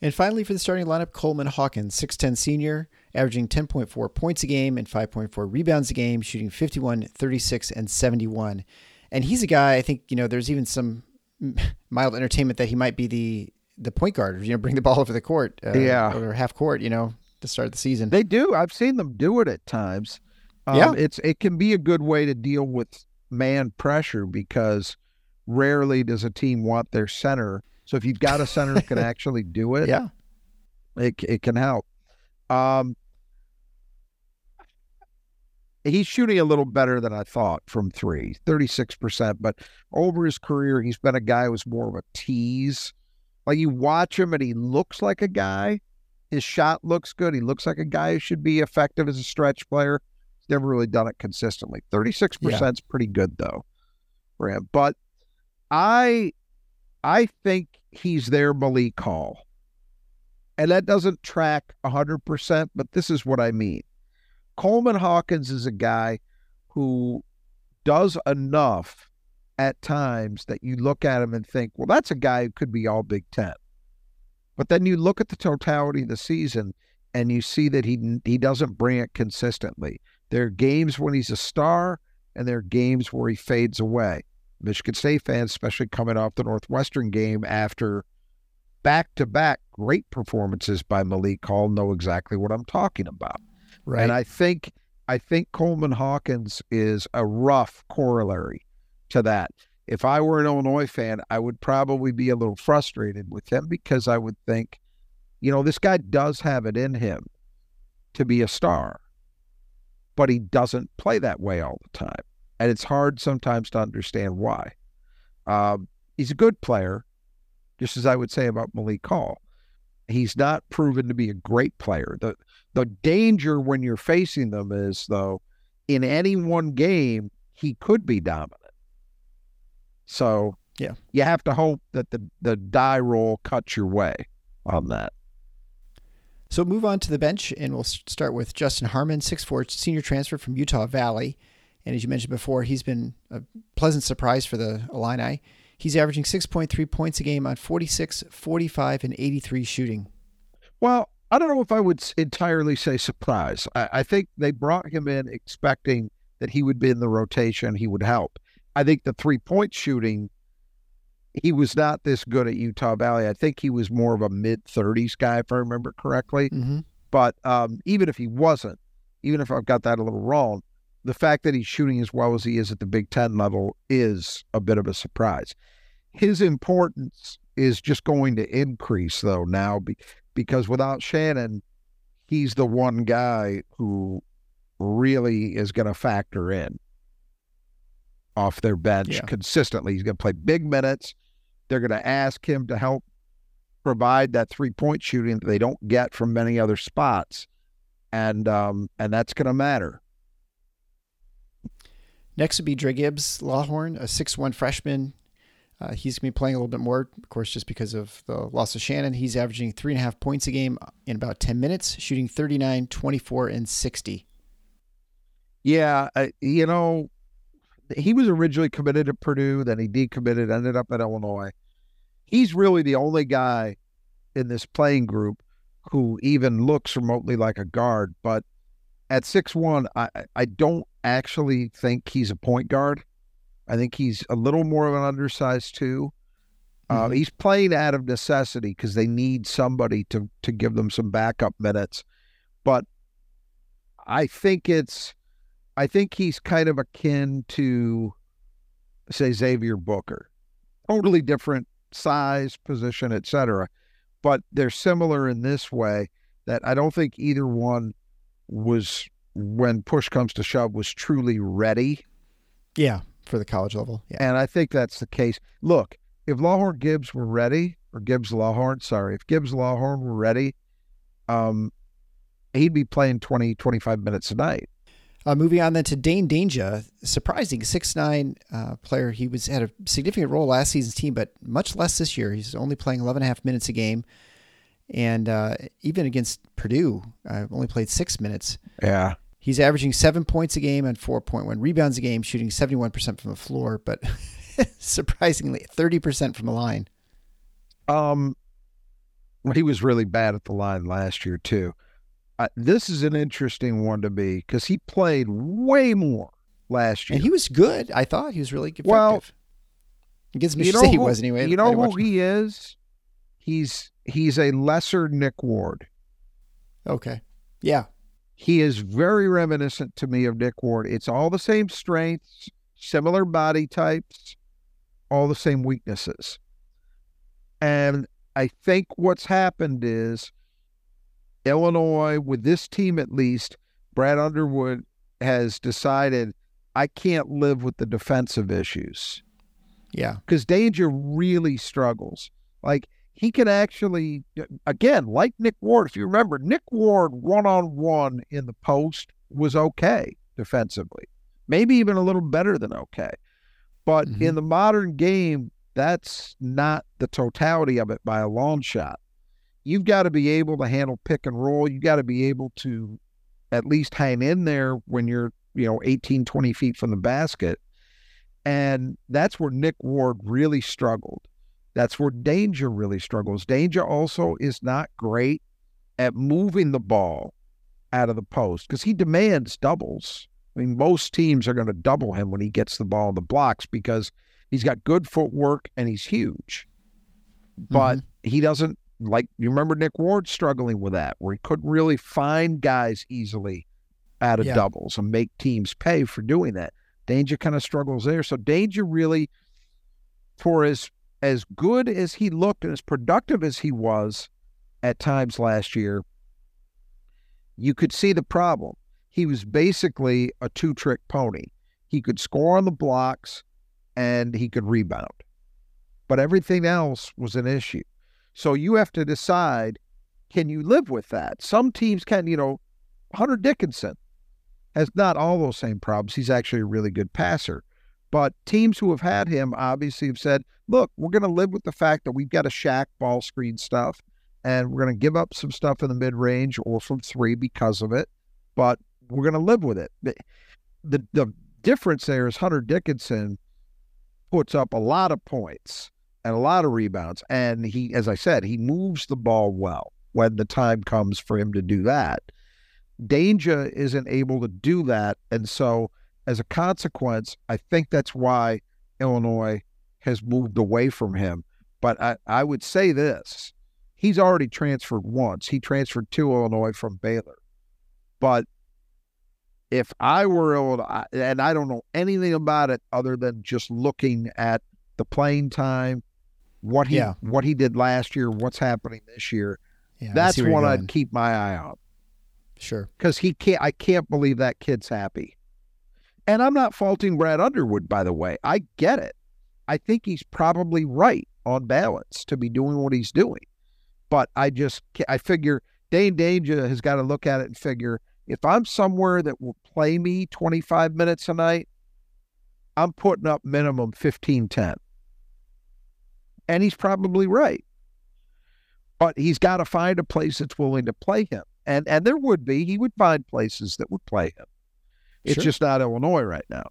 And finally, for the starting lineup, Coleman Hawkins, 6'10 senior, averaging 10.4 points a game and 5.4 rebounds a game, shooting 51, 36, and 71. And he's a guy, I think, you know, there's even some <laughs> mild entertainment that he might be the the point guard, you know, bring the ball over the court, uh, Yeah. or half court, you know, to start the season. They do. I've seen them do it at times. Um, Yeah. it's it can be a good way to deal with man pressure because rarely does a team want their center. So if you've got a center that can <laughs> actually do it, yeah. it it can help. Um, he's shooting a little better than I thought from three, 36%. But over his career, he's been a guy who's more of a tease. Like you watch him and he looks like a guy. His shot looks good. He looks like a guy who should be effective as a stretch player. He's never really done it consistently. 36% is pretty good though for him. But I I think he's their Malik Hall. And that doesn't track 100%, but this is what I mean. Coleman Hawkins is a guy who does enough at times that you look at him and think, well, that's a guy who could be all Big Ten. But then you look at the totality of the season and you see that he he doesn't bring it consistently. There are games when he's a star, and there are games where he fades away. Michigan State fans, especially coming off the Northwestern game after back to back great performances by Malik Hall, know exactly what I'm talking about. Right. And I think I think Coleman Hawkins is a rough corollary to that. If I were an Illinois fan, I would probably be a little frustrated with him because I would think, you know, this guy does have it in him to be a star, but he doesn't play that way all the time. And it's hard sometimes to understand why. Um, he's a good player. just as I would say about Malik Hall. He's not proven to be a great player. The the danger when you're facing them is though, in any one game, he could be dominant. So Yeah. you have to hope that the the die roll cuts your way on that. So move on to the bench, and we'll start with Justin Harmon, 6'4", senior transfer from Utah Valley. And as you mentioned before, he's been a pleasant surprise for the Illini. He's averaging 6.3 points a game on 46, 45, and 83 shooting. Well, I don't know if I would entirely say surprise. I, I think they brought him in expecting that he would be in the rotation, he would help. I think the three point shooting, he was not this good at Utah Valley. I think he was more of a mid 30s guy, if I remember correctly. Mm-hmm. But um, even if he wasn't, even if I've got that a little wrong, the fact that he's shooting as well as he is at the Big Ten level is a bit of a surprise. His importance is just going to increase, though, now be, because without Shannon, he's the one guy who really is going to factor in off their bench Yeah. consistently. He's going to play big minutes. They're going to ask him to help provide that three point shooting that they don't get from many other spots, and um, and that's going to matter. Next would be Dra Gibbs Lawhorn, a 6'1 freshman. Uh, he's going to be playing a little bit more, of course, just because of the loss of Shannon. He's averaging three and a half points a game in about 10 minutes, shooting 39, 24, and 60. Yeah, you know, he was originally committed to Purdue, then he decommitted, ended up at Illinois. He's really the only guy in this playing group who even looks remotely like a guard. But at six one, I- I don't actually think he's a point guard. I think he's a little more of an undersized two. Uh, Mhm. he's playing out of necessity because they need somebody to to give them some backup minutes. But I think it's, I think he's kind of akin to, say, Xavier Booker. Totally different size, position, etc. But they're similar in this way that I don't think either one was, when push comes to shove, was truly ready. Yeah, for the college level. Yeah. And I think that's the case. Look, if Lawhorn Gibbs were ready, or Gibbs Lawhorn, sorry, if Gibbs Lawhorn were ready, um, he'd be playing 20, 25 minutes a night. Uh, moving on then to Dain Dainja, surprising six nine uh, player. He was had a significant role last season's team, but much less this year. He's only playing 11 and a half minutes a game, and uh, even against Purdue, I uh, only played six minutes. Yeah. He's averaging seven points a game and 4.1 rebounds a game, shooting 71% from the floor, but <laughs> surprisingly 30% from the line. Um, he was really bad at the line last year too. Uh, this is an interesting one to me because he played way more last year. And he was good. I thought he was really effective. Well, against you Michigan know State, he was anyway. You know who him. he is? He's he's a lesser Nick Ward. Okay. Yeah. He is very reminiscent to me of Nick Ward. It's all the same strengths, similar body types, all the same weaknesses. And I think what's happened is Illinois, with this team at least, Brad Underwood has decided I can't live with the defensive issues Yeah. because Dainja really struggles. Like he can actually, again, like Nick Ward. If you remember, Nick Ward one on one in the post was okay defensively, maybe even a little better than okay. But Mhm. in the modern game, that's not the totality of it by a long shot. You've got to be able to handle pick and roll. You've got to be able to at least hang in there when you're, you know, 18, 20 feet from the basket. And that's where Nick Ward really struggled. That's where Dainja really struggles. Dainja also is not great at moving the ball out of the post because he demands doubles. I mean, most teams are going to double him when he gets the ball in the blocks because he's got good footwork and he's huge. But mm-hmm. he doesn't like you remember Nick Ward struggling with that, where he couldn't really find guys easily out of Yeah. doubles and make teams pay for doing that. Dainja kind of struggles there. So Dainja really, for as as good as he looked and as productive as he was at times last year, you could see the problem. He was basically a two trick pony. He could score on the blocks and he could rebound. but everything else was an issue. So you have to decide can you live with that? Some teams can, you know, Hunter Dickinson has not all those same problems. He's actually a really good passer. But teams who have had him obviously have said, look, we're going to live with the fact that we've got a Shaq ball screen stuff, and we're going to give up some stuff in the mid range or from three because of it, but we're going to live with it. The, the, the difference there is Hunter Dickinson puts up a lot of points and a lot of rebounds. And he, as I said, he moves the ball well when the time comes for him to do that. Dainja isn't able to do that. And so, as a consequence, I think that's why Illinois has moved away from him. But I, I would say this he's already transferred once. He transferred to Illinois from Baylor. But if I were Illinois, and I don't know anything about it other than just looking at the playing time, what he Yeah. what he did last year, what's happening this year, Yeah, that's what. I'd keep my eye on Sure. because he can't. I can't believe that kid's happy. And I'm not faulting Brad Underwood, by the way. I get it. I think he's probably right on balance to be doing what he's doing. But I just, I figure Dain Dainja has got to look at it and figure if I'm somewhere that will play me 25 minutes a night, I'm putting up minimum 15 10. And he's probably right. But he's got to find a place that's willing to play him. And and there would be, he would find places that would play him. It's Sure. just not Illinois right now.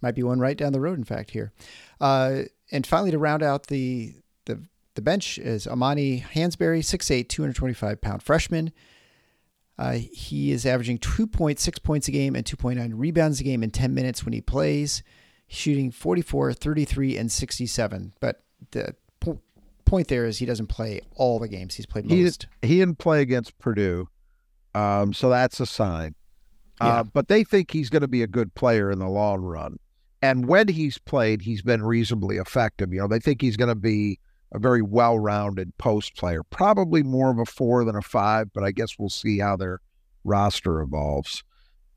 Might be one right down the road, in fact, here. Uh, and finally, to round out the the the bench is Amani Hansberry, 6'8", 225 pound freshman. Uh, he is averaging 2.6 points a game and 2.9 rebounds a game in 10 minutes when he plays, shooting 44, 33, and 67. But the po- point there is he doesn't play all the games. He's played He- most. He didn't play against Purdue, um, so that's a sign. Yeah. Uh, but they think he's going to be a good player in the long run. And when he's played, he's been reasonably effective. You know, they think he's going to be a very well-rounded post player, probably more of a four than a five. But I guess we'll see how their roster evolves.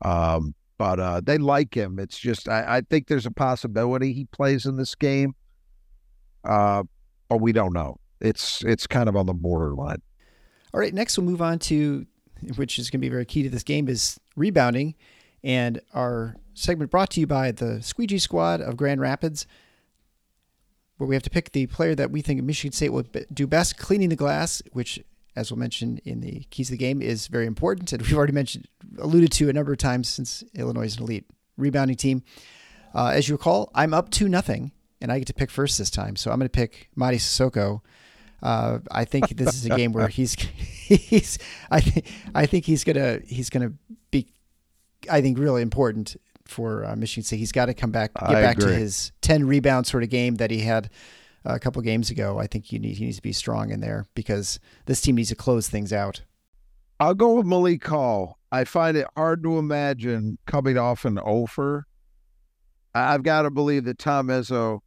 Um, but uh, they like him. It's just I, I think there's a possibility he plays in this game, uh, but we don't know. It's it's kind of on the borderline. All right, next we'll move on to, which is going to be very key to this game, is rebounding. And our segment brought to you by the Squeegee Squad of Grand Rapids, where we have to pick the player that we think Michigan State will do best cleaning the glass, which, as we'll mention in the keys of the game, is very important. And <laughs> we've already mentioned, alluded to a number of times since Illinois is an elite rebounding team. Uh, as you recall, I'm up to nothing, and I get to pick first this time. So I'm going to pick Mady Sissoko. Uh, I think this is a game where he's <laughs> he's I think I think he's gonna he's gonna be I think really important for uh, Michigan State. He's got to come back get I back to his ten rebound sort of game that he had a couple games ago. I think he need, he needs to be strong in there because this team needs to close things out. I'll go with Malik Hall. I find it hard to imagine coming off an offer. I've got to believe that Tom Izzo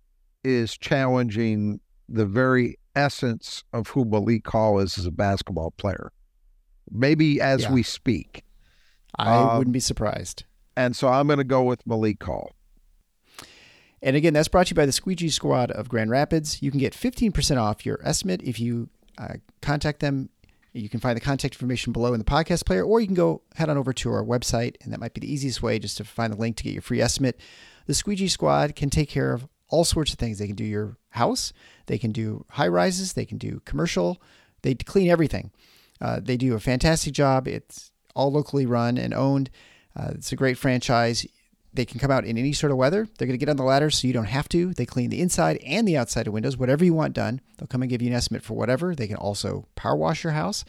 is challenging the very essence of who Malik Hall is as a basketball player. Maybe as Yeah. we speak. I Um, wouldn't be surprised. And so I'm going to go with Malik Hall. And again, that's brought to you by the Squeegee Squad of Grand Rapids. You can get 15% off your estimate if you uh, contact them. You can find the contact information below in the podcast player, or you can go head on over to our website, and that might be the easiest way just to find the link to get your free estimate. The Squeegee Squad can take care of all sorts of things. They can do your house, they can do high rises, they can do commercial, they clean everything. Uh, they do a fantastic job. It's all locally run and owned. Uh, it's a great franchise. They can come out in any sort of weather. They're going to get on the ladder so you don't have to. They clean the inside and the outside of windows, whatever you want done. They'll come and give you an estimate for whatever. They can also power wash your house,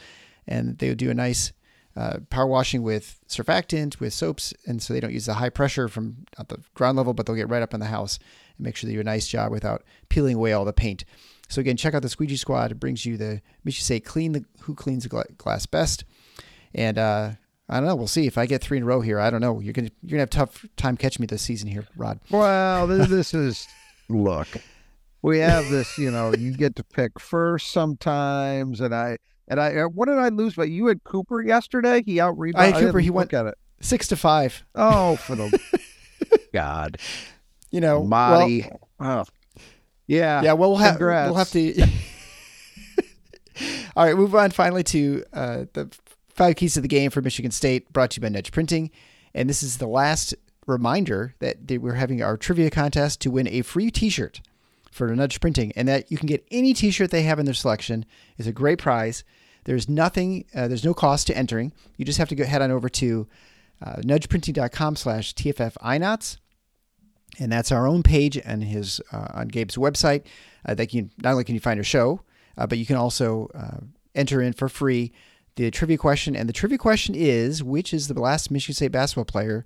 and they'll do a nice uh, power washing with surfactant, with soaps, and so they don't use the high pressure from at the ground level, but they'll get right up in the house and make sure they do a nice job without peeling away all the paint. So again, check out the Squeegee Squad. It brings you the Michigan say clean the who cleans the glass best, and uh, I don't know. We'll see if I get three in a row here. I don't know. You're gonna you're gonna have a tough time catching me this season here, Rod. Well, this, <laughs> this is look. We have this, you know, you get to pick first sometimes, and I and I. uh, What did I lose? But you had Cooper yesterday. He out I had Cooper, he went- at it. Six to five. Oh, for the <laughs> God, You know, well, oh, Yeah. Yeah, well, we'll have we'll have to. <laughs> All right, move on finally to uh, the five keys to the game for Michigan State, brought to you by Nudge Printing, and this is the last reminder that we're having our trivia contest to win a free T-shirt for Nudge Printing, and that you can get any T-shirt they have in their selection. It's a great prize. There's nothing, uh, there's no cost to entering. You just have to go head on over to uh, nudgeprinting.com slash TFF INOTS and that's our own page and his uh, on Gabe's website. Uh, that you not only can you find our show, uh, but you can also uh, enter in for free the trivia question. And the trivia question is, which is the last Michigan State basketball player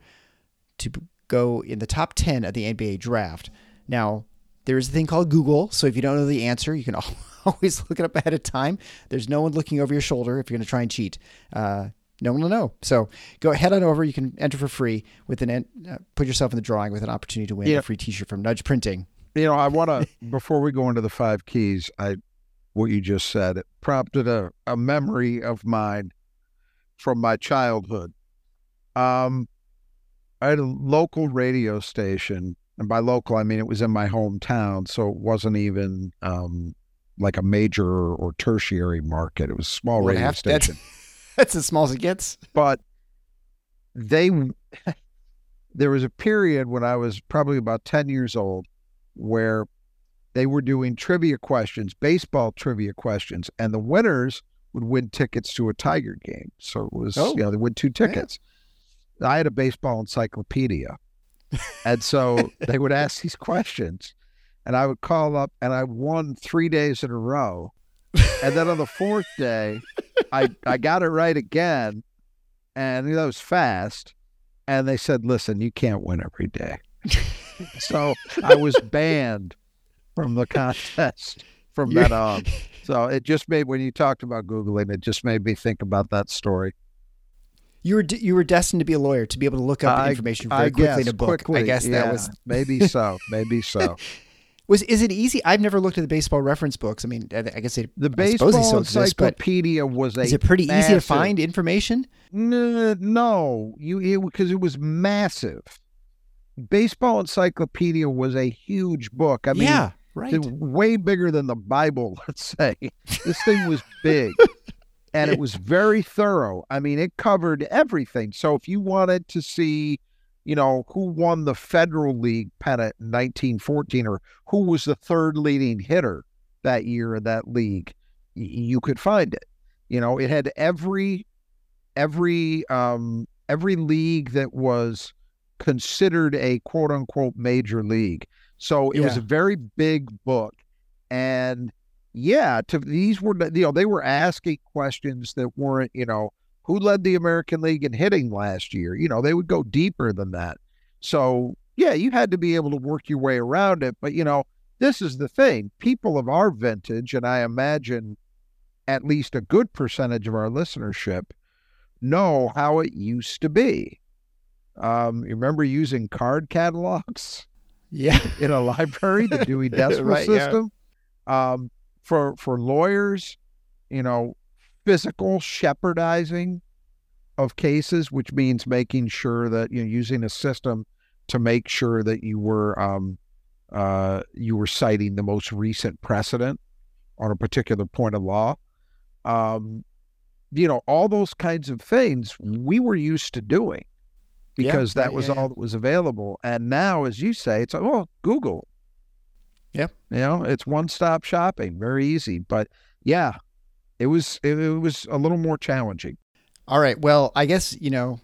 to go in the top ten of the NBA draft? Now there is a thing called Google, so if you don't know the answer, you can <laughs> always look it up ahead of time. There's no one looking over your shoulder if you're going to try and cheat. No one will know. So go head on over. You can enter for free with an uh, put yourself in the drawing with an opportunity to win Yeah. a free T-shirt from Nudge Printing. You know, I want to <laughs> before we go into the five keys, I what you just said it prompted a, a memory of mine from my childhood. Um, I had a local radio station, and by local I mean it was in my hometown, so it wasn't even um like a major or tertiary market. It was a small Well, radio station. <laughs> <laughs> That's as small as it gets. but they <laughs> there was a period when I was probably about 10 years old where they were doing trivia questions, baseball trivia questions, and the winners would win tickets to a Tiger game. So it was, Oh. you know, they win two tickets. I had a baseball encyclopedia. and so <laughs> they would ask these questions, and I would call up, and I won three days in a row. And then on the fourth day, I I got it right again, and that was fast. And they said, "Listen, you can't win every day." <laughs> so I was banned from the contest from You're- on. So it just made when you talked about googling, it just made me think about that story. You were d- you were destined to be a lawyer to be able to look up I- information I very quickly in guess, a book. I guess yeah, that was maybe so, maybe so. <laughs> was. Is it easy? I've never looked at the baseball reference books. I mean, I, I guess they, The I baseball still exist, encyclopedia was a is it pretty easy to find information? No, no, you because it was massive. Baseball encyclopedia was a huge book. I mean, yeah, right. Way bigger than the Bible, <laughs> let's say. This thing was big and it was very thorough. I mean, it covered everything. So if you wanted to see, you know, who won the Federal League pennant in 1914 or who was the third leading hitter that year in that league, you could find it. You know, it had every every um every league that was considered a quote unquote major league. So it was a very big book. And yeah, to these were you know, they were asking questions that weren't, you know, who led the American League in hitting last year? You know, they would go deeper than that. So yeah, you had to be able to work your way around it. But you know, this is the thing. People of our vintage, and I imagine at least a good percentage of our listenership know how it used to be. Um, you remember using card catalogs yeah, <laughs> in a library, the Dewey <laughs> Decimal Right, yeah. System. Um, for for lawyers, you know, physical Shepardizing of cases, which means making sure that you're using a system to make sure that you were um, uh, you were citing the most recent precedent on a particular point of law. Um, you know, all those kinds of things we were used to doing Yeah, because that was yeah, all that was available. And now, as you say, it's like, oh, Google. Yep. You know, it's one stop shopping, very easy. But yeah, it was it, it was a little more challenging. All right. Well, I guess you know.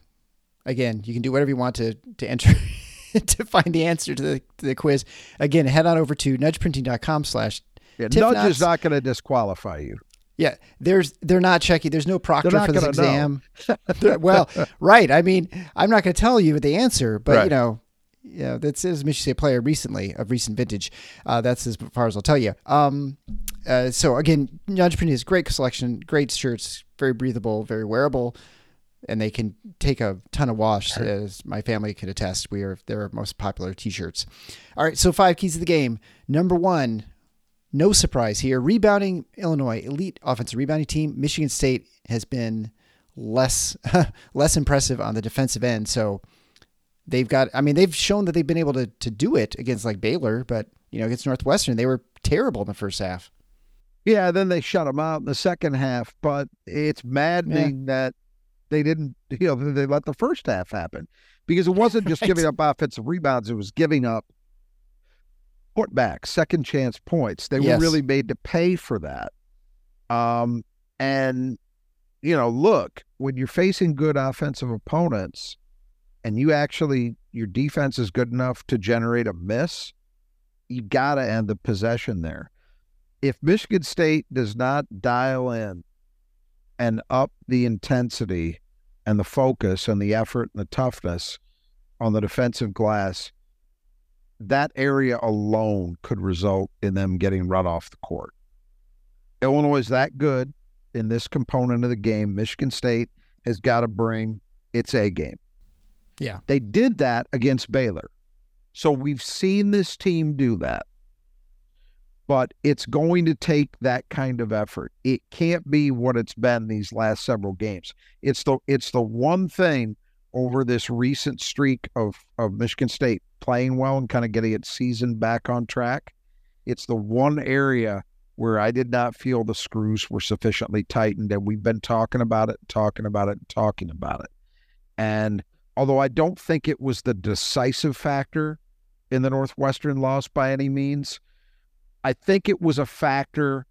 Again, you can do whatever you want to to enter <laughs> to find the answer to the to the quiz. Again, head on over to nudgeprinting.com slash Yeah, nudge is not going to disqualify you. Yeah, there's they're not checking. There's no proctor for this exam. <laughs> Well, right. I mean, I'm not going to tell you the answer, but you know, yeah, that's as Michigan State player recently of recent vintage. Uh, that's as far as I'll tell you. Um, uh, so again, Printing is great selection, great shirts, very breathable, very wearable, and they can take a ton of wash. As my family can attest, we are their most popular T-shirts. All right, so five keys of the game. Number one, no surprise here. Rebounding Illinois, elite offensive rebounding team. Michigan State has been less <laughs> less impressive on the defensive end. So they've got I mean, they've shown that they've been able to to do it against like Baylor, but you know, against Northwestern, they were terrible in the first half. Yeah, then they shut them out in the second half. But it's maddening that they didn't, you know, they let the first half happen because it wasn't just Right. giving up offensive rebounds; it was giving up putbacks, second chance points. They Yes. were really made to pay for that. Um, and you know, look, when you're facing good offensive opponents, and you actually your defense is good enough to generate a miss, you got to end the possession there. If Michigan State does not dial in and up the intensity and the focus and the effort and the toughness on the defensive glass, that area alone could result in them getting run off the court. Illinois is that good in this component of the game. Michigan State has got to bring its A game. Yeah. They did that against Baylor. So we've seen this team do that. But it's going to take that kind of effort. It can't be what it's been these last several games. It's the it's the one thing over this recent streak of of Michigan State playing well and kind of getting its season back on track. It's the one area where I did not feel the screws were sufficiently tightened, and we've been talking about it, talking about it, talking about it. And although I don't think it was the decisive factor in the Northwestern loss by any means, I think it was a factor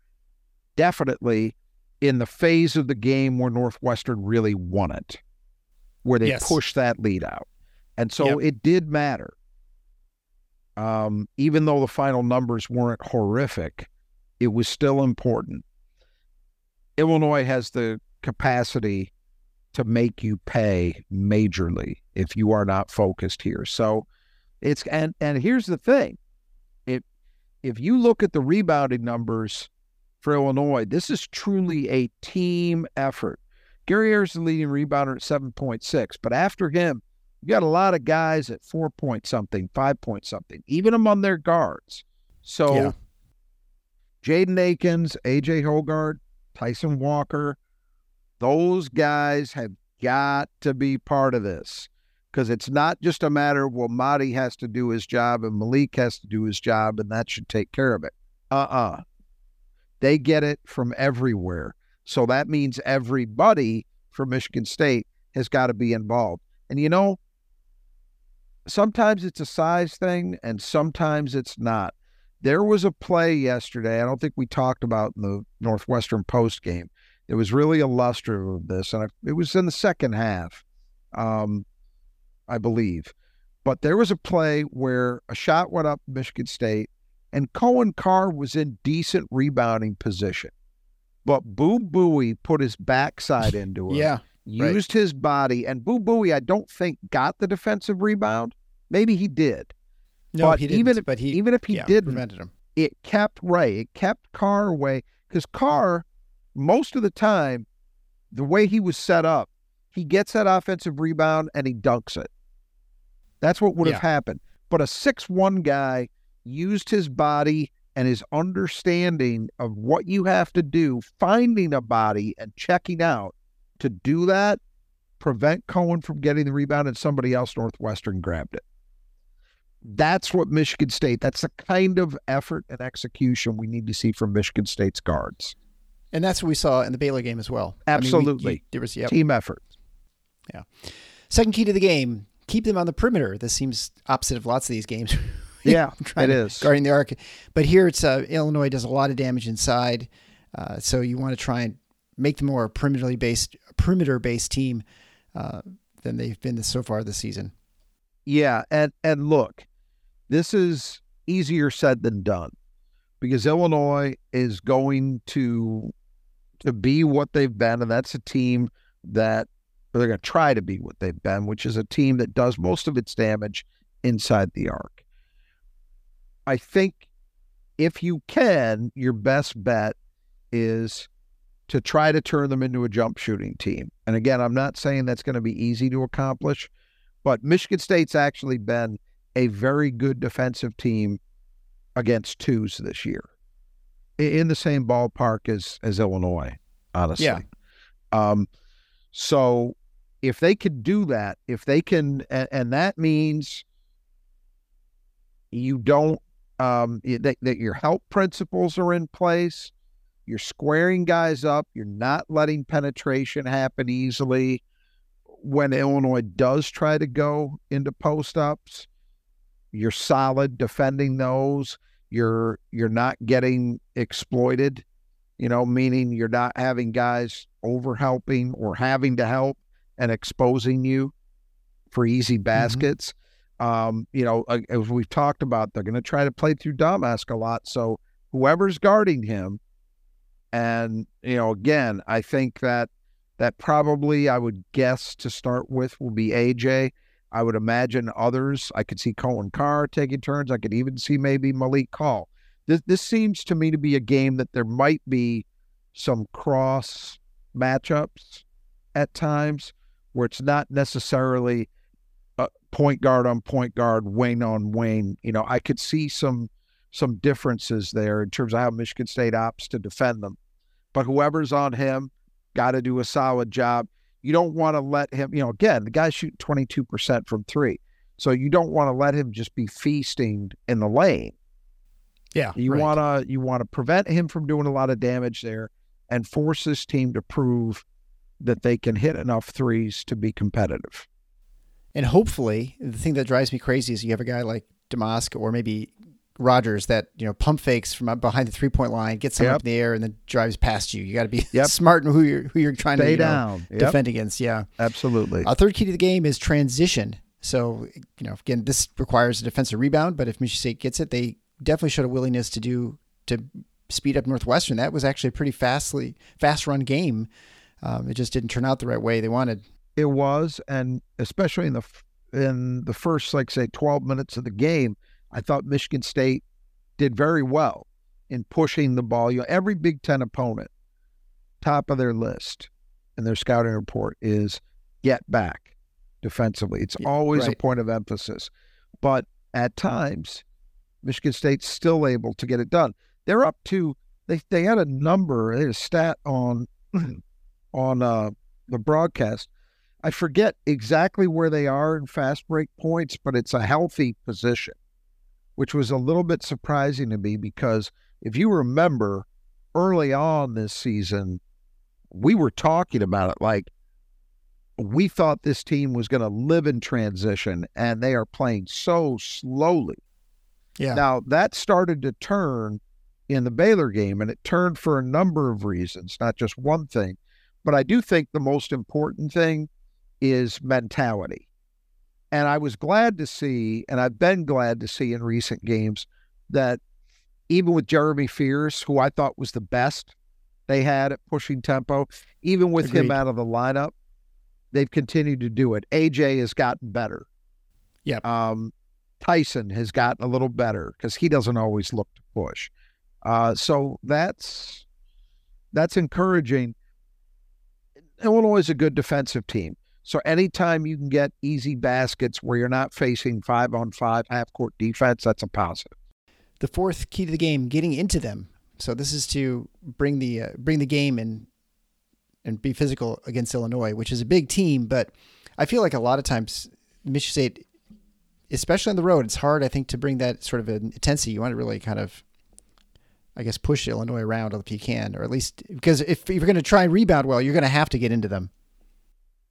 definitely in the phase of the game where Northwestern really won it, where they Yes. pushed that lead out. And so Yep. it did matter. Um, even though the final numbers weren't horrific, it was still important. Illinois has the capacity to make you pay majorly if you are not focused here. So it's and and here's the thing. If you look at the rebounding numbers for Illinois, this is truly a team effort. Gary Ayers is the leading rebounder at 7.6, but after him, you got a lot of guys at four point something, five point something, even among their guards. So Yeah. Jaden Akins, AJ Hoggard, Tyson Walker, those guys have got to be part of this because it's not just a matter of, well, Mady has to do his job and Malik has to do his job and that should take care of it. Uh uh They get it from everywhere. So that means everybody from Michigan State has got to be involved. And you know, sometimes it's a size thing and sometimes it's not. There was a play yesterday, I don't think we talked about in the Northwestern Post game. It was really illustrative of this, and it was in the second half, um, I believe. But there was a play where a shot went up Michigan State, and Coen Carr was in decent rebounding position. But Boo Buie put his backside <laughs> into it Yeah. right. used his body, and Boo Buie, I don't think got the defensive rebound. Maybe he did. No, but he didn't. even if- but he Even if he yeah, didn't, prevented him. it kept Ray. It kept Carr away because Carr, most of the time, the way he was set up, he gets that offensive rebound and he dunks it. That's what would have Yeah. happened. But a six-one guy used his body and his understanding of what you have to do, finding a body and checking out to do that, prevent Coen from getting the rebound, and somebody else Northwestern grabbed it. That's what Michigan State, that's the kind of effort and execution we need to see from Michigan State's guards. And that's what we saw in the Baylor game as well. I mean, we- Absolutely. you- there was yeah. Team effort. Second key to the game: keep them on the perimeter. This seems opposite of lots of these games. <laughs> Yeah, <laughs> trying it to- is. guarding the arc. But here it's uh, Illinois does a lot of damage inside, uh, so you want to try and make them more perimeter based perimeter based team uh, than they've been so far this season. Yeah, and and look, this is easier said than done because Illinois is going to to be what they've been, and that's a team that or they're going to try to be what they've been, which is a team that does most of its damage inside the arc. I think if you can, your best bet is to try to turn them into a jump shooting team. And again, I'm not saying that's going to be easy to accomplish, but Michigan State's actually been a very good defensive team against twos this year, in the same ballpark as as Illinois, honestly. Yeah. Um, so if they could do that, if they can, and, and that means you don't um, that, that your help principles are in place. You're squaring guys up. You're not letting penetration happen easily. When Illinois does try to go into post ups, you're solid defending those. You're you're not getting exploited, you know, meaning you're not having guys over helping or having to help and exposing you for easy baskets. Um, you know, as we've talked about, they're going to try to play through Domask a lot. So whoever's guarding him, and you know, again, I think that that probably I would guess to start with will be AJ. I would imagine others. I could see Coen Carr taking turns. I could even see maybe Malik Hall. This this seems to me to be a game that there might be some cross matchups at times where it's not necessarily point guard on point guard, wing on wing. You know, I could see some some differences there in terms of how Michigan State opts to defend them. But whoever's on him got to do a solid job. You don't want to let him, you know, again, the guy's shooting 22% from three. So you don't want to let him just be feasting in the lane. Yeah. You right. want to you want to prevent him from doing a lot of damage there and force this team to prove that they can hit enough threes to be competitive. And hopefully, the thing that drives me crazy is you have a guy like Domask or maybe Rodgers that you know pump fakes from behind the three point line, gets someone Yep. up in the air, and then drives past you. You got to be <laughs> Yep. smart in who you're who you're trying to Stay you know. Yep. defend against. Yeah. Absolutely. A third key to the game is transition. So you know, again, this requires a defensive rebound, but if Michigan State gets it, they definitely showed a willingness to do to speed up Northwestern. That was actually a pretty fastly fast run game. Um, it just didn't turn out the right way they wanted. It was, and especially in the in the first, like say, twelve minutes of the game, I thought Michigan State did very well in pushing the ball. You know, every Big Ten opponent, top of their list in their scouting report is get back defensively. It's Yeah, always a point of emphasis, but at times, Michigan State's still able to get it done. They're up to they they had a number, they had a stat on <clears throat> on uh, the broadcast. I forget exactly where they are in fast break points, but it's a healthy position, which was a little bit surprising to me because if you remember early on this season, we were talking about it like we thought this team was going to live in transition, and they are playing so slowly. Yeah. Now that started to turn in the Baylor game, and it turned for a number of reasons, not just one thing. But I do think the most important thing is mentality. And I was glad to see, and I've been glad to see in recent games that even with Jeremy Fears, who I thought was the best they had at pushing tempo, even with him out of the lineup, they've continued to do it. AJ has gotten better. Yep. Um, Tyson has gotten a little better because he doesn't always look to push. Uh, so that's that's encouraging. Illinois is a good defensive team. So anytime you can get easy baskets where you're not facing five on five half court defense, that's a positive. the fourth key to the game, getting into them. So this is to bring the uh, bring the game and and be physical against Illinois, which is a big team. But I feel like a lot of times Michigan State, especially on the road, it's hard. I think to bring that sort of an intensity. You want to really kind of, I guess, push Illinois around if you can, or at least because if you're going to try and rebound well, you're going to have to get into them.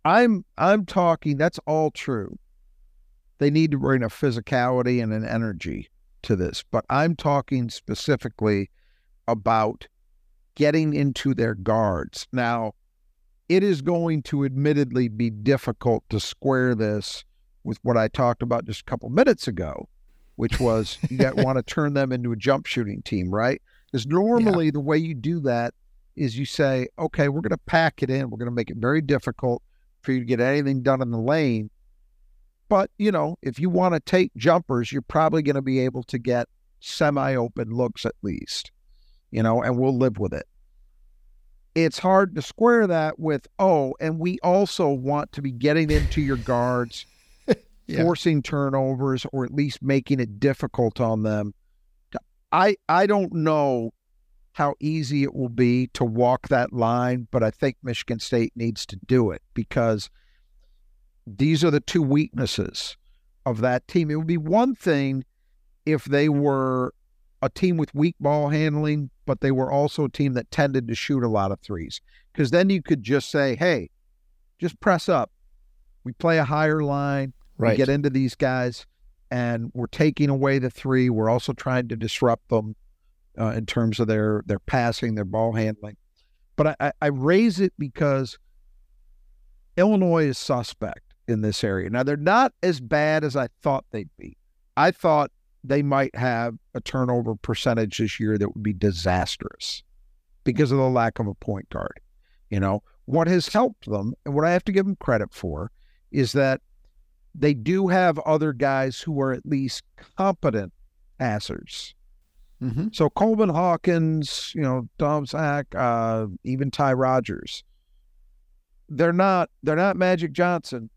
I'm I'm talking that's all true. They need to bring a physicality and an energy to this, but I'm talking specifically about getting into their guards. Now, it is going to admittedly be difficult to square this with what I talked about just a couple minutes ago, which was you got <laughs> want to turn them into a jump shooting team, right? Because normally the way you do that is you say, okay, we're going to pack it in, we're going to make it very difficult for you to get anything done in the lane. But, you know, if you want to take jumpers, you're probably going to be able to get semi open looks at least, you know, and we'll live with it. It's hard to square that with, oh, and we also want to be getting into your guards, Yeah. forcing turnovers, or at least making it difficult on them. I I don't know how easy it will be to walk that line, but I think Michigan State needs to do it because these are the two weaknesses of that team. It would be one thing if they were a team with weak ball handling, but they were also a team that tended to shoot a lot of threes. Because then you could just say, hey, just press up. We play a higher line. Right. We get into these guys, and we're taking away the three. We're also trying to disrupt them uh, in terms of their their passing, their ball handling. But I, I, I raise it because Illinois is suspect in this area. Now they're not as bad as I thought they'd be. I thought they might have a turnover percentage this year that would be disastrous because of the lack of a point guard. You know, what has helped them and what I have to give them credit for is that they do have other guys who are at least competent passers. Mm-hmm. So Coleman Hawkins, you know, Domask, uh, even Ty Rodgers. They're not they're not Magic Johnson,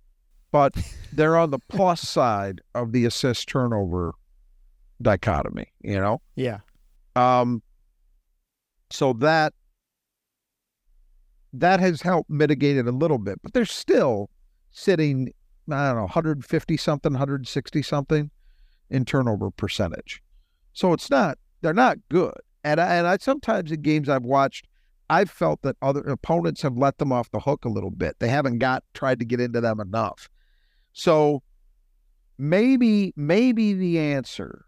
but <laughs> they're on the plus side of the assist turnover dichotomy, you know? Yeah. Um so that that has helped mitigate it a little bit, but they're still sitting, I don't know, 150 something, 160 something in turnover percentage. So it's not they're not good. And I, and I sometimes in games I've watched, I've felt that other opponents have let them off the hook a little bit. They haven't got tried to get into them enough. So maybe maybe the answer,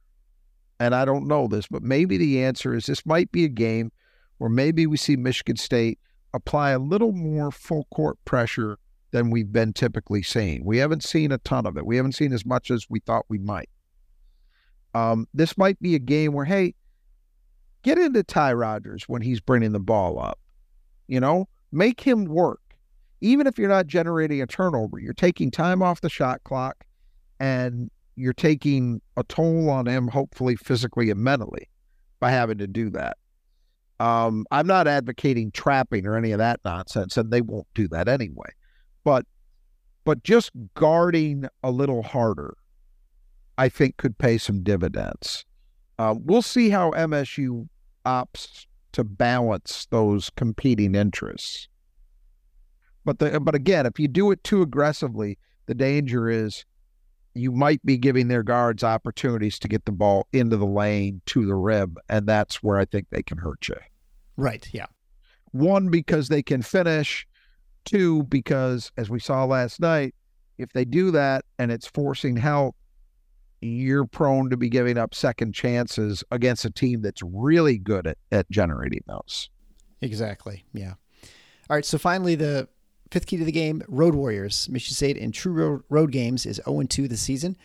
and I don't know this, but maybe the answer is this might be a game where maybe we see Michigan State apply a little more full court pressure than we've been typically seeing. We haven't seen a ton of it. We haven't seen as much as we thought we might. Um, this might be a game where, hey, get into Ty Rodgers when he's bringing the ball up. You know, make him work. Even if you're not generating a turnover, you're taking time off the shot clock and you're taking a toll on him, hopefully physically and mentally, by having to do that. Um, I'm not advocating trapping or any of that nonsense, and they won't do that anyway. But but just guarding a little harder, I think could pay some dividends. Uh, we'll see how MSU opts to balance those competing interests. But the but again, if you do it too aggressively, the danger is you might be giving their guards opportunities to get the ball into the lane to the rim, and that's where I think they can hurt you. Right. Yeah. One, because they can finish. Two, because as we saw last night, if they do that and it's forcing help, you're prone to be giving up second chances against a team that's really good at, at generating those. Exactly. Yeah. All right. So finally, the fifth key to the game: Road Warriors. Michigan State in true road, road games is 0 2 this season.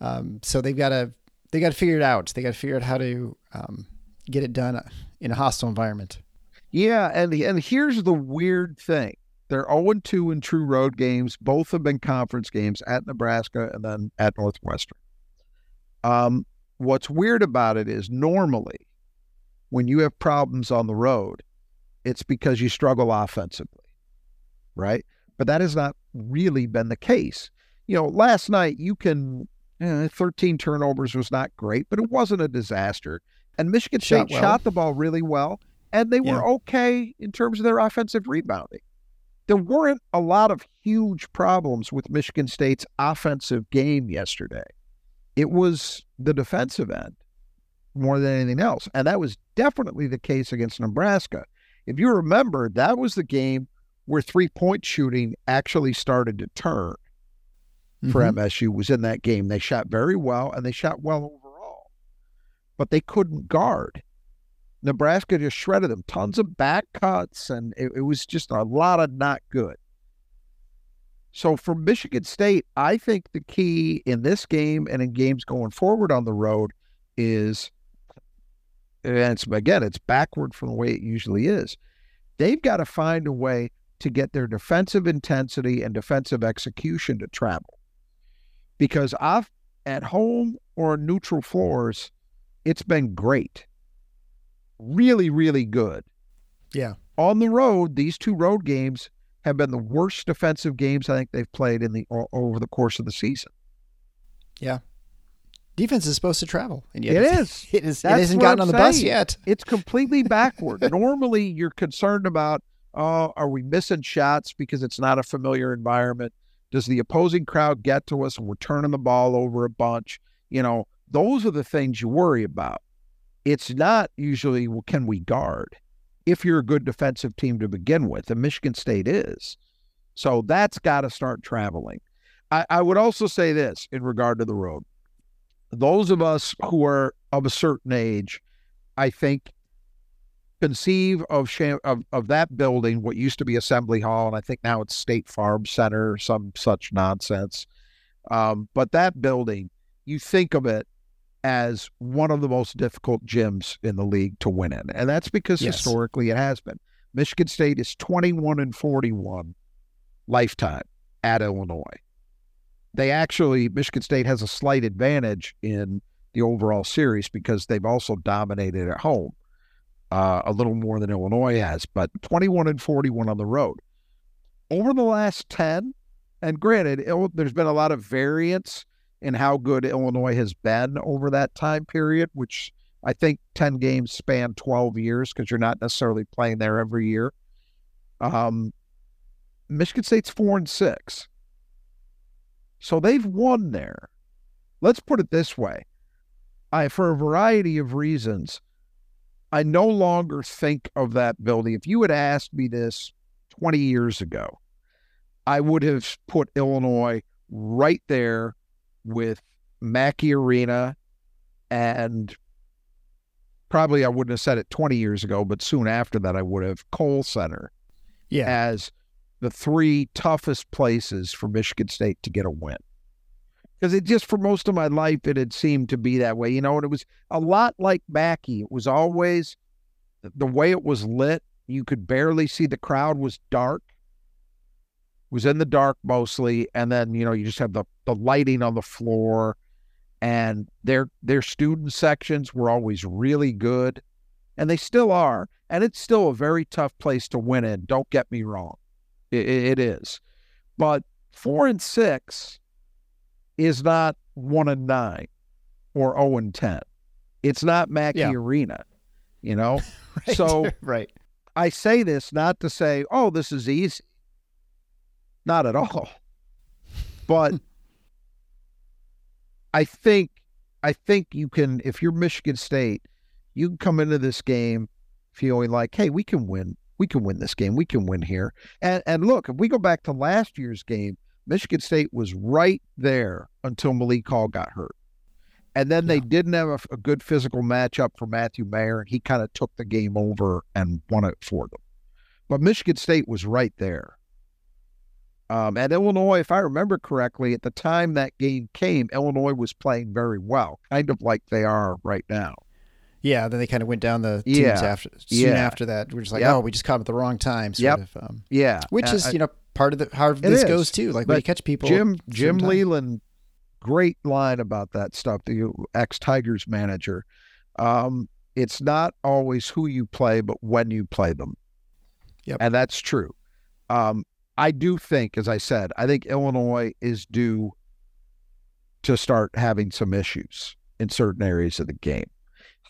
Um, so they've got to they got to figure it out. They got to figure out how to um, get it done in a hostile environment. Yeah, and and here's the weird thing: they're 0 2 in true road games. Both have been conference games at Nebraska and then at Northwestern. Um, what's weird about it is normally when you have problems on the road, it's because you struggle offensively, right? But that has not really been the case. You know, last night you can eh, 13 turnovers was not great, but it wasn't a disaster. And Michigan Shot State well. shot the ball really well, and they were okay in terms of their offensive rebounding. There weren't a lot of huge problems with Michigan State's offensive game yesterday. It was the defensive end more than anything else. And that was definitely the case against Nebraska. If you remember, that was the game where three point shooting actually started to turn for Mhm. MSU was in that game. They shot very well and they shot well overall, but they couldn't guard. Nebraska just shredded them. Tons of back cuts, and it, it was just a lot of not good. So for Michigan State, I think the key in this game and in games going forward on the road is, and it's again, it's backward from the way it usually is. They've got to find a way to get their defensive intensity and defensive execution to travel. Because off at home or neutral floors, it's been great. Really, really good. Yeah. On the road, these two road games have been the worst defensive games I think they've played in the over the course of the season. Yeah. Defense is supposed to travel, and yet It is. <laughs> It is. It hasn't gotten I'm on the bus yet. It's completely <laughs> backward. Normally, you're concerned about, oh, are we missing shots because it's not a familiar environment? Does the opposing crowd get to us and we're turning the ball over a bunch? You know, those are the things you worry about. It's not usually, well, can we guard? If you're a good defensive team to begin with, and Michigan State is. So that's got to start traveling. I, I would also say this in regard to the road. Those of us who are of a certain age, I think, conceive of, of of that building, what used to be Assembly Hall, and I think now it's State Farm Center some such nonsense. Um, but that building, you think of it as one of the most difficult gyms in the league to win in. And that's because Yes. historically it has been. Michigan State is 21 and 41 lifetime at Illinois. They actually, Michigan State has a slight advantage in the overall series because they've also dominated at home uh, a little more than Illinois has, but 21 and 41 on the road. Over the last 10, and granted, Ill- there's been a lot of variance in how good Illinois has been over that time period, which I think 10 games span 12 years because you're not necessarily playing there every year. Um, Michigan State's four and six. So they've won there. Let's put it this way. I, for a variety of reasons, I no longer think of that building. If you had asked me this 20 years ago, I would have put Illinois right there with Mackey Arena and probably I wouldn't have said it 20 years ago, but soon after that I would have Kohl Center Yeah. as the three toughest places for Michigan State to get a win. Because it just for most of my life it had seemed to be that way, you know, and it was a lot like Mackey. It was always the way it was lit, you could barely see the crowd was dark. Was in the dark mostly, and then you know you just have the the lighting on the floor, and their their student sections were always really good, and they still are, and it's still a very tough place to win in. Don't get me wrong, it, it is, but four and six is not one and nine or zero and ten. It's not Mackey Yeah. Arena, you know. <laughs> Right. So <laughs> right. I say this not to say, oh, this is easy. Not at all. <laughs> But I think I think you can if you're Michigan State, you can come into this game feeling like, hey, we can win. We can win this game. We can win here. And and look, if we go back to last year's game, Michigan State was right there until Malik Hall got hurt. And then they didn't have a, a good physical matchup for Matthew Mayer, and he kind of took the game over and won it for them. But Michigan State was right there. Um, and Illinois, if I remember correctly, at the time that game came, Illinois was playing very well, kind of like they are right now. Yeah. Then they kind of went down the teams Yeah. after soon Yeah. after that. We're just like, Yep. oh, we just caught them at the wrong time. Sort Yep. of. Um, Yeah, which and is I- you know part of the how this is. goes too. Like when you catch people. Jim Jim. Leyland, great line about that stuff. The ex Tigers manager. Um, it's not always who you play, but when you play them. Yep. and that's true. Um, I do think, as I said, I think Illinois is due to start having some issues in certain areas of the game.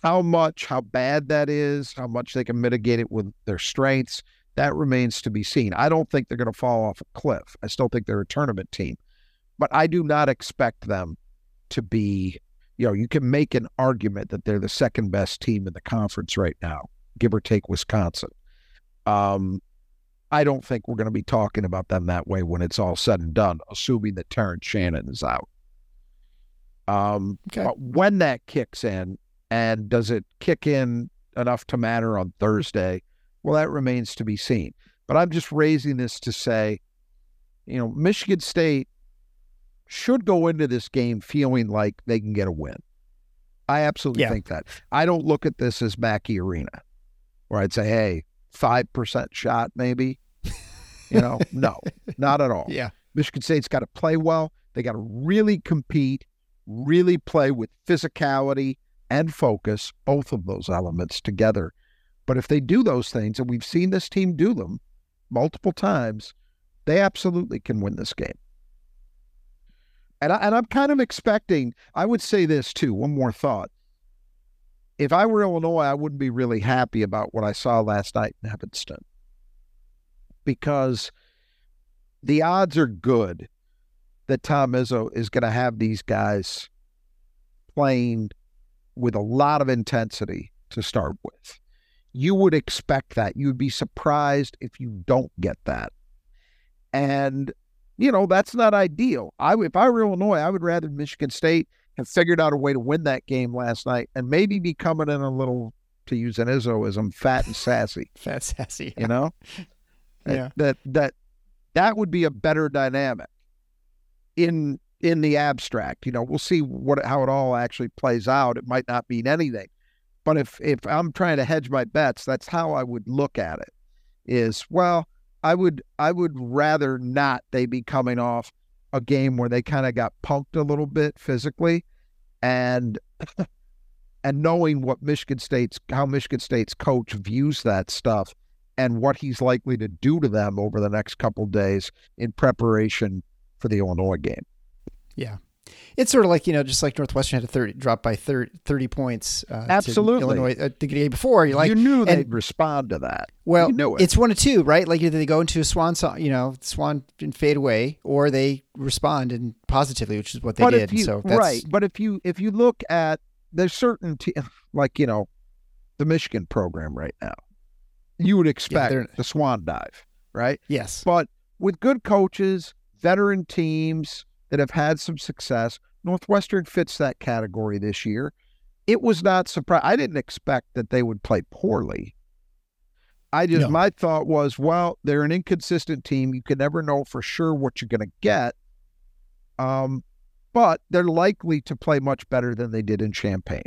How much, how bad that is, how much they can mitigate it with their strengths, that remains to be seen. I don't think they're going to fall off a cliff. I still think they're a tournament team, but I do not expect them to be, you know, you can make an argument that they're the second best team in the conference right now, give or take Wisconsin. Um, I don't think we're going to be talking about them that way when it's all said and done, assuming that Terrence Shannon is out. Um, Okay. but when that kicks in, and does it kick in enough to matter on Thursday? Well, that remains to be seen. But I'm just raising this to say, you know, Michigan State should go into this game feeling like they can get a win. I absolutely Yeah. think that. I don't look at this as Mackey Arena, where I'd say, hey, 5% shot maybe. <laughs> You know, no, not at all. Yeah. Michigan State's got to play well. They got to really compete, really play with physicality and focus, both of those elements together. But if they do those things, and we've seen this team do them multiple times, they absolutely can win this game. And, I, and I'm kind of expecting, I would say this too, one more thought. If I were Illinois, I wouldn't be really happy about what I saw last night in Evanston because the odds are good that Tom Izzo is going to have these guys playing with a lot of intensity to start with. You would expect that. You would be surprised if you don't get that. And, you know, that's not ideal. I if I were Illinois, I would rather Michigan State have figured out a way to win that game last night and maybe be coming in a little, to use an Izzoism, fat and sassy. <laughs> fat sassy. You know? <laughs> Yeah. That that that would be a better dynamic in in the abstract. You know, we'll see what how it all actually plays out. It might not mean anything. But if if I'm trying to hedge my bets, that's how I would look at it. Is well, I would I would rather not they be coming off a game where they kind of got punked a little bit physically and and knowing what Michigan State's how Michigan State's coach views that stuff and what he's likely to do to them over the next couple days in preparation for the Illinois game. Yeah. It's sort of like, you know, just like Northwestern had to 30, drop by 30, 30 points. Uh, Absolutely. To Illinois uh, the day before. You're like, you knew and- they'd respond to that. well, you knew it. it's one of two, right? Like either they go into a swan song, you know, swan and fade away, or they respond and positively, which is what they but did. you, so that's right, but if you if you look at there's certain te- <laughs> like you know the Michigan program right now, you would expect they're- the swan dive, right? yes. But with good coaches, veteran teams that have had some success, Northwestern fits that category this year. It was not surprised. I didn't expect that they would play poorly. I just No. my thought was, well, they're an inconsistent team. You can never know for sure what you're going to get. Um, but they're likely to play much better than they did in Champaign.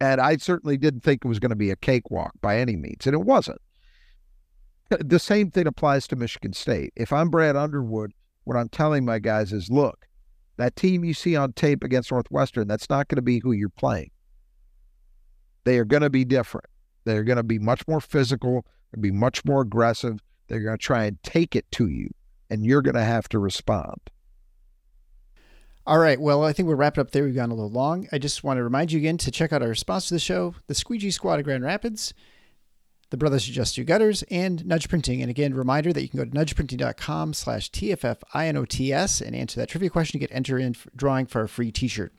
And I certainly didn't think it was going to be a cakewalk by any means, and it wasn't. The same thing applies to Michigan State. If I'm Brad Underwood, what I'm telling my guys is look, that team you see on tape against Northwestern, that's not going to be who you're playing. They are going to be different. They're going to be much more physical, they'll be much more aggressive. They're going to try and take it to you, and you're going to have to respond. All right. Well, I think we're wrapping up there. We've gone a little long. I just want to remind you again to check out our sponsor of the show, the Squeegee Squad of Grand Rapids, the Brothers Who Just Do Gutters, and Nudge Printing. And again, reminder that you can go to nudgeprinting.com slash TFFINOTS and answer that trivia question to get entered in for drawing for a free t-shirt.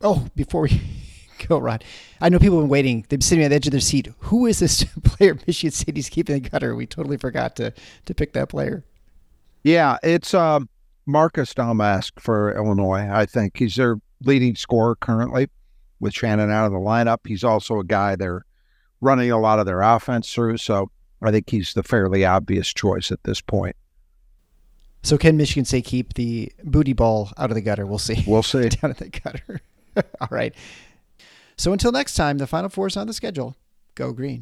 Oh, before we <laughs> go, Rod, I know people have been waiting. They've been sitting on the edge of their seat. Who is this <laughs> player Michigan City's keeping the gutter? We totally forgot to, to pick that player. Yeah, it's um, Marcus Domask for Illinois. I think he's their leading scorer currently with Shannon out of the lineup. He's also a guy they're running a lot of their offense through. So I think he's the fairly obvious choice at this point. So can Michigan State keep the booty ball out of the gutter? We'll see. We'll <laughs> see. Down in the gutter. <laughs> All right. So until next time, the Final Four is on the schedule. Go green.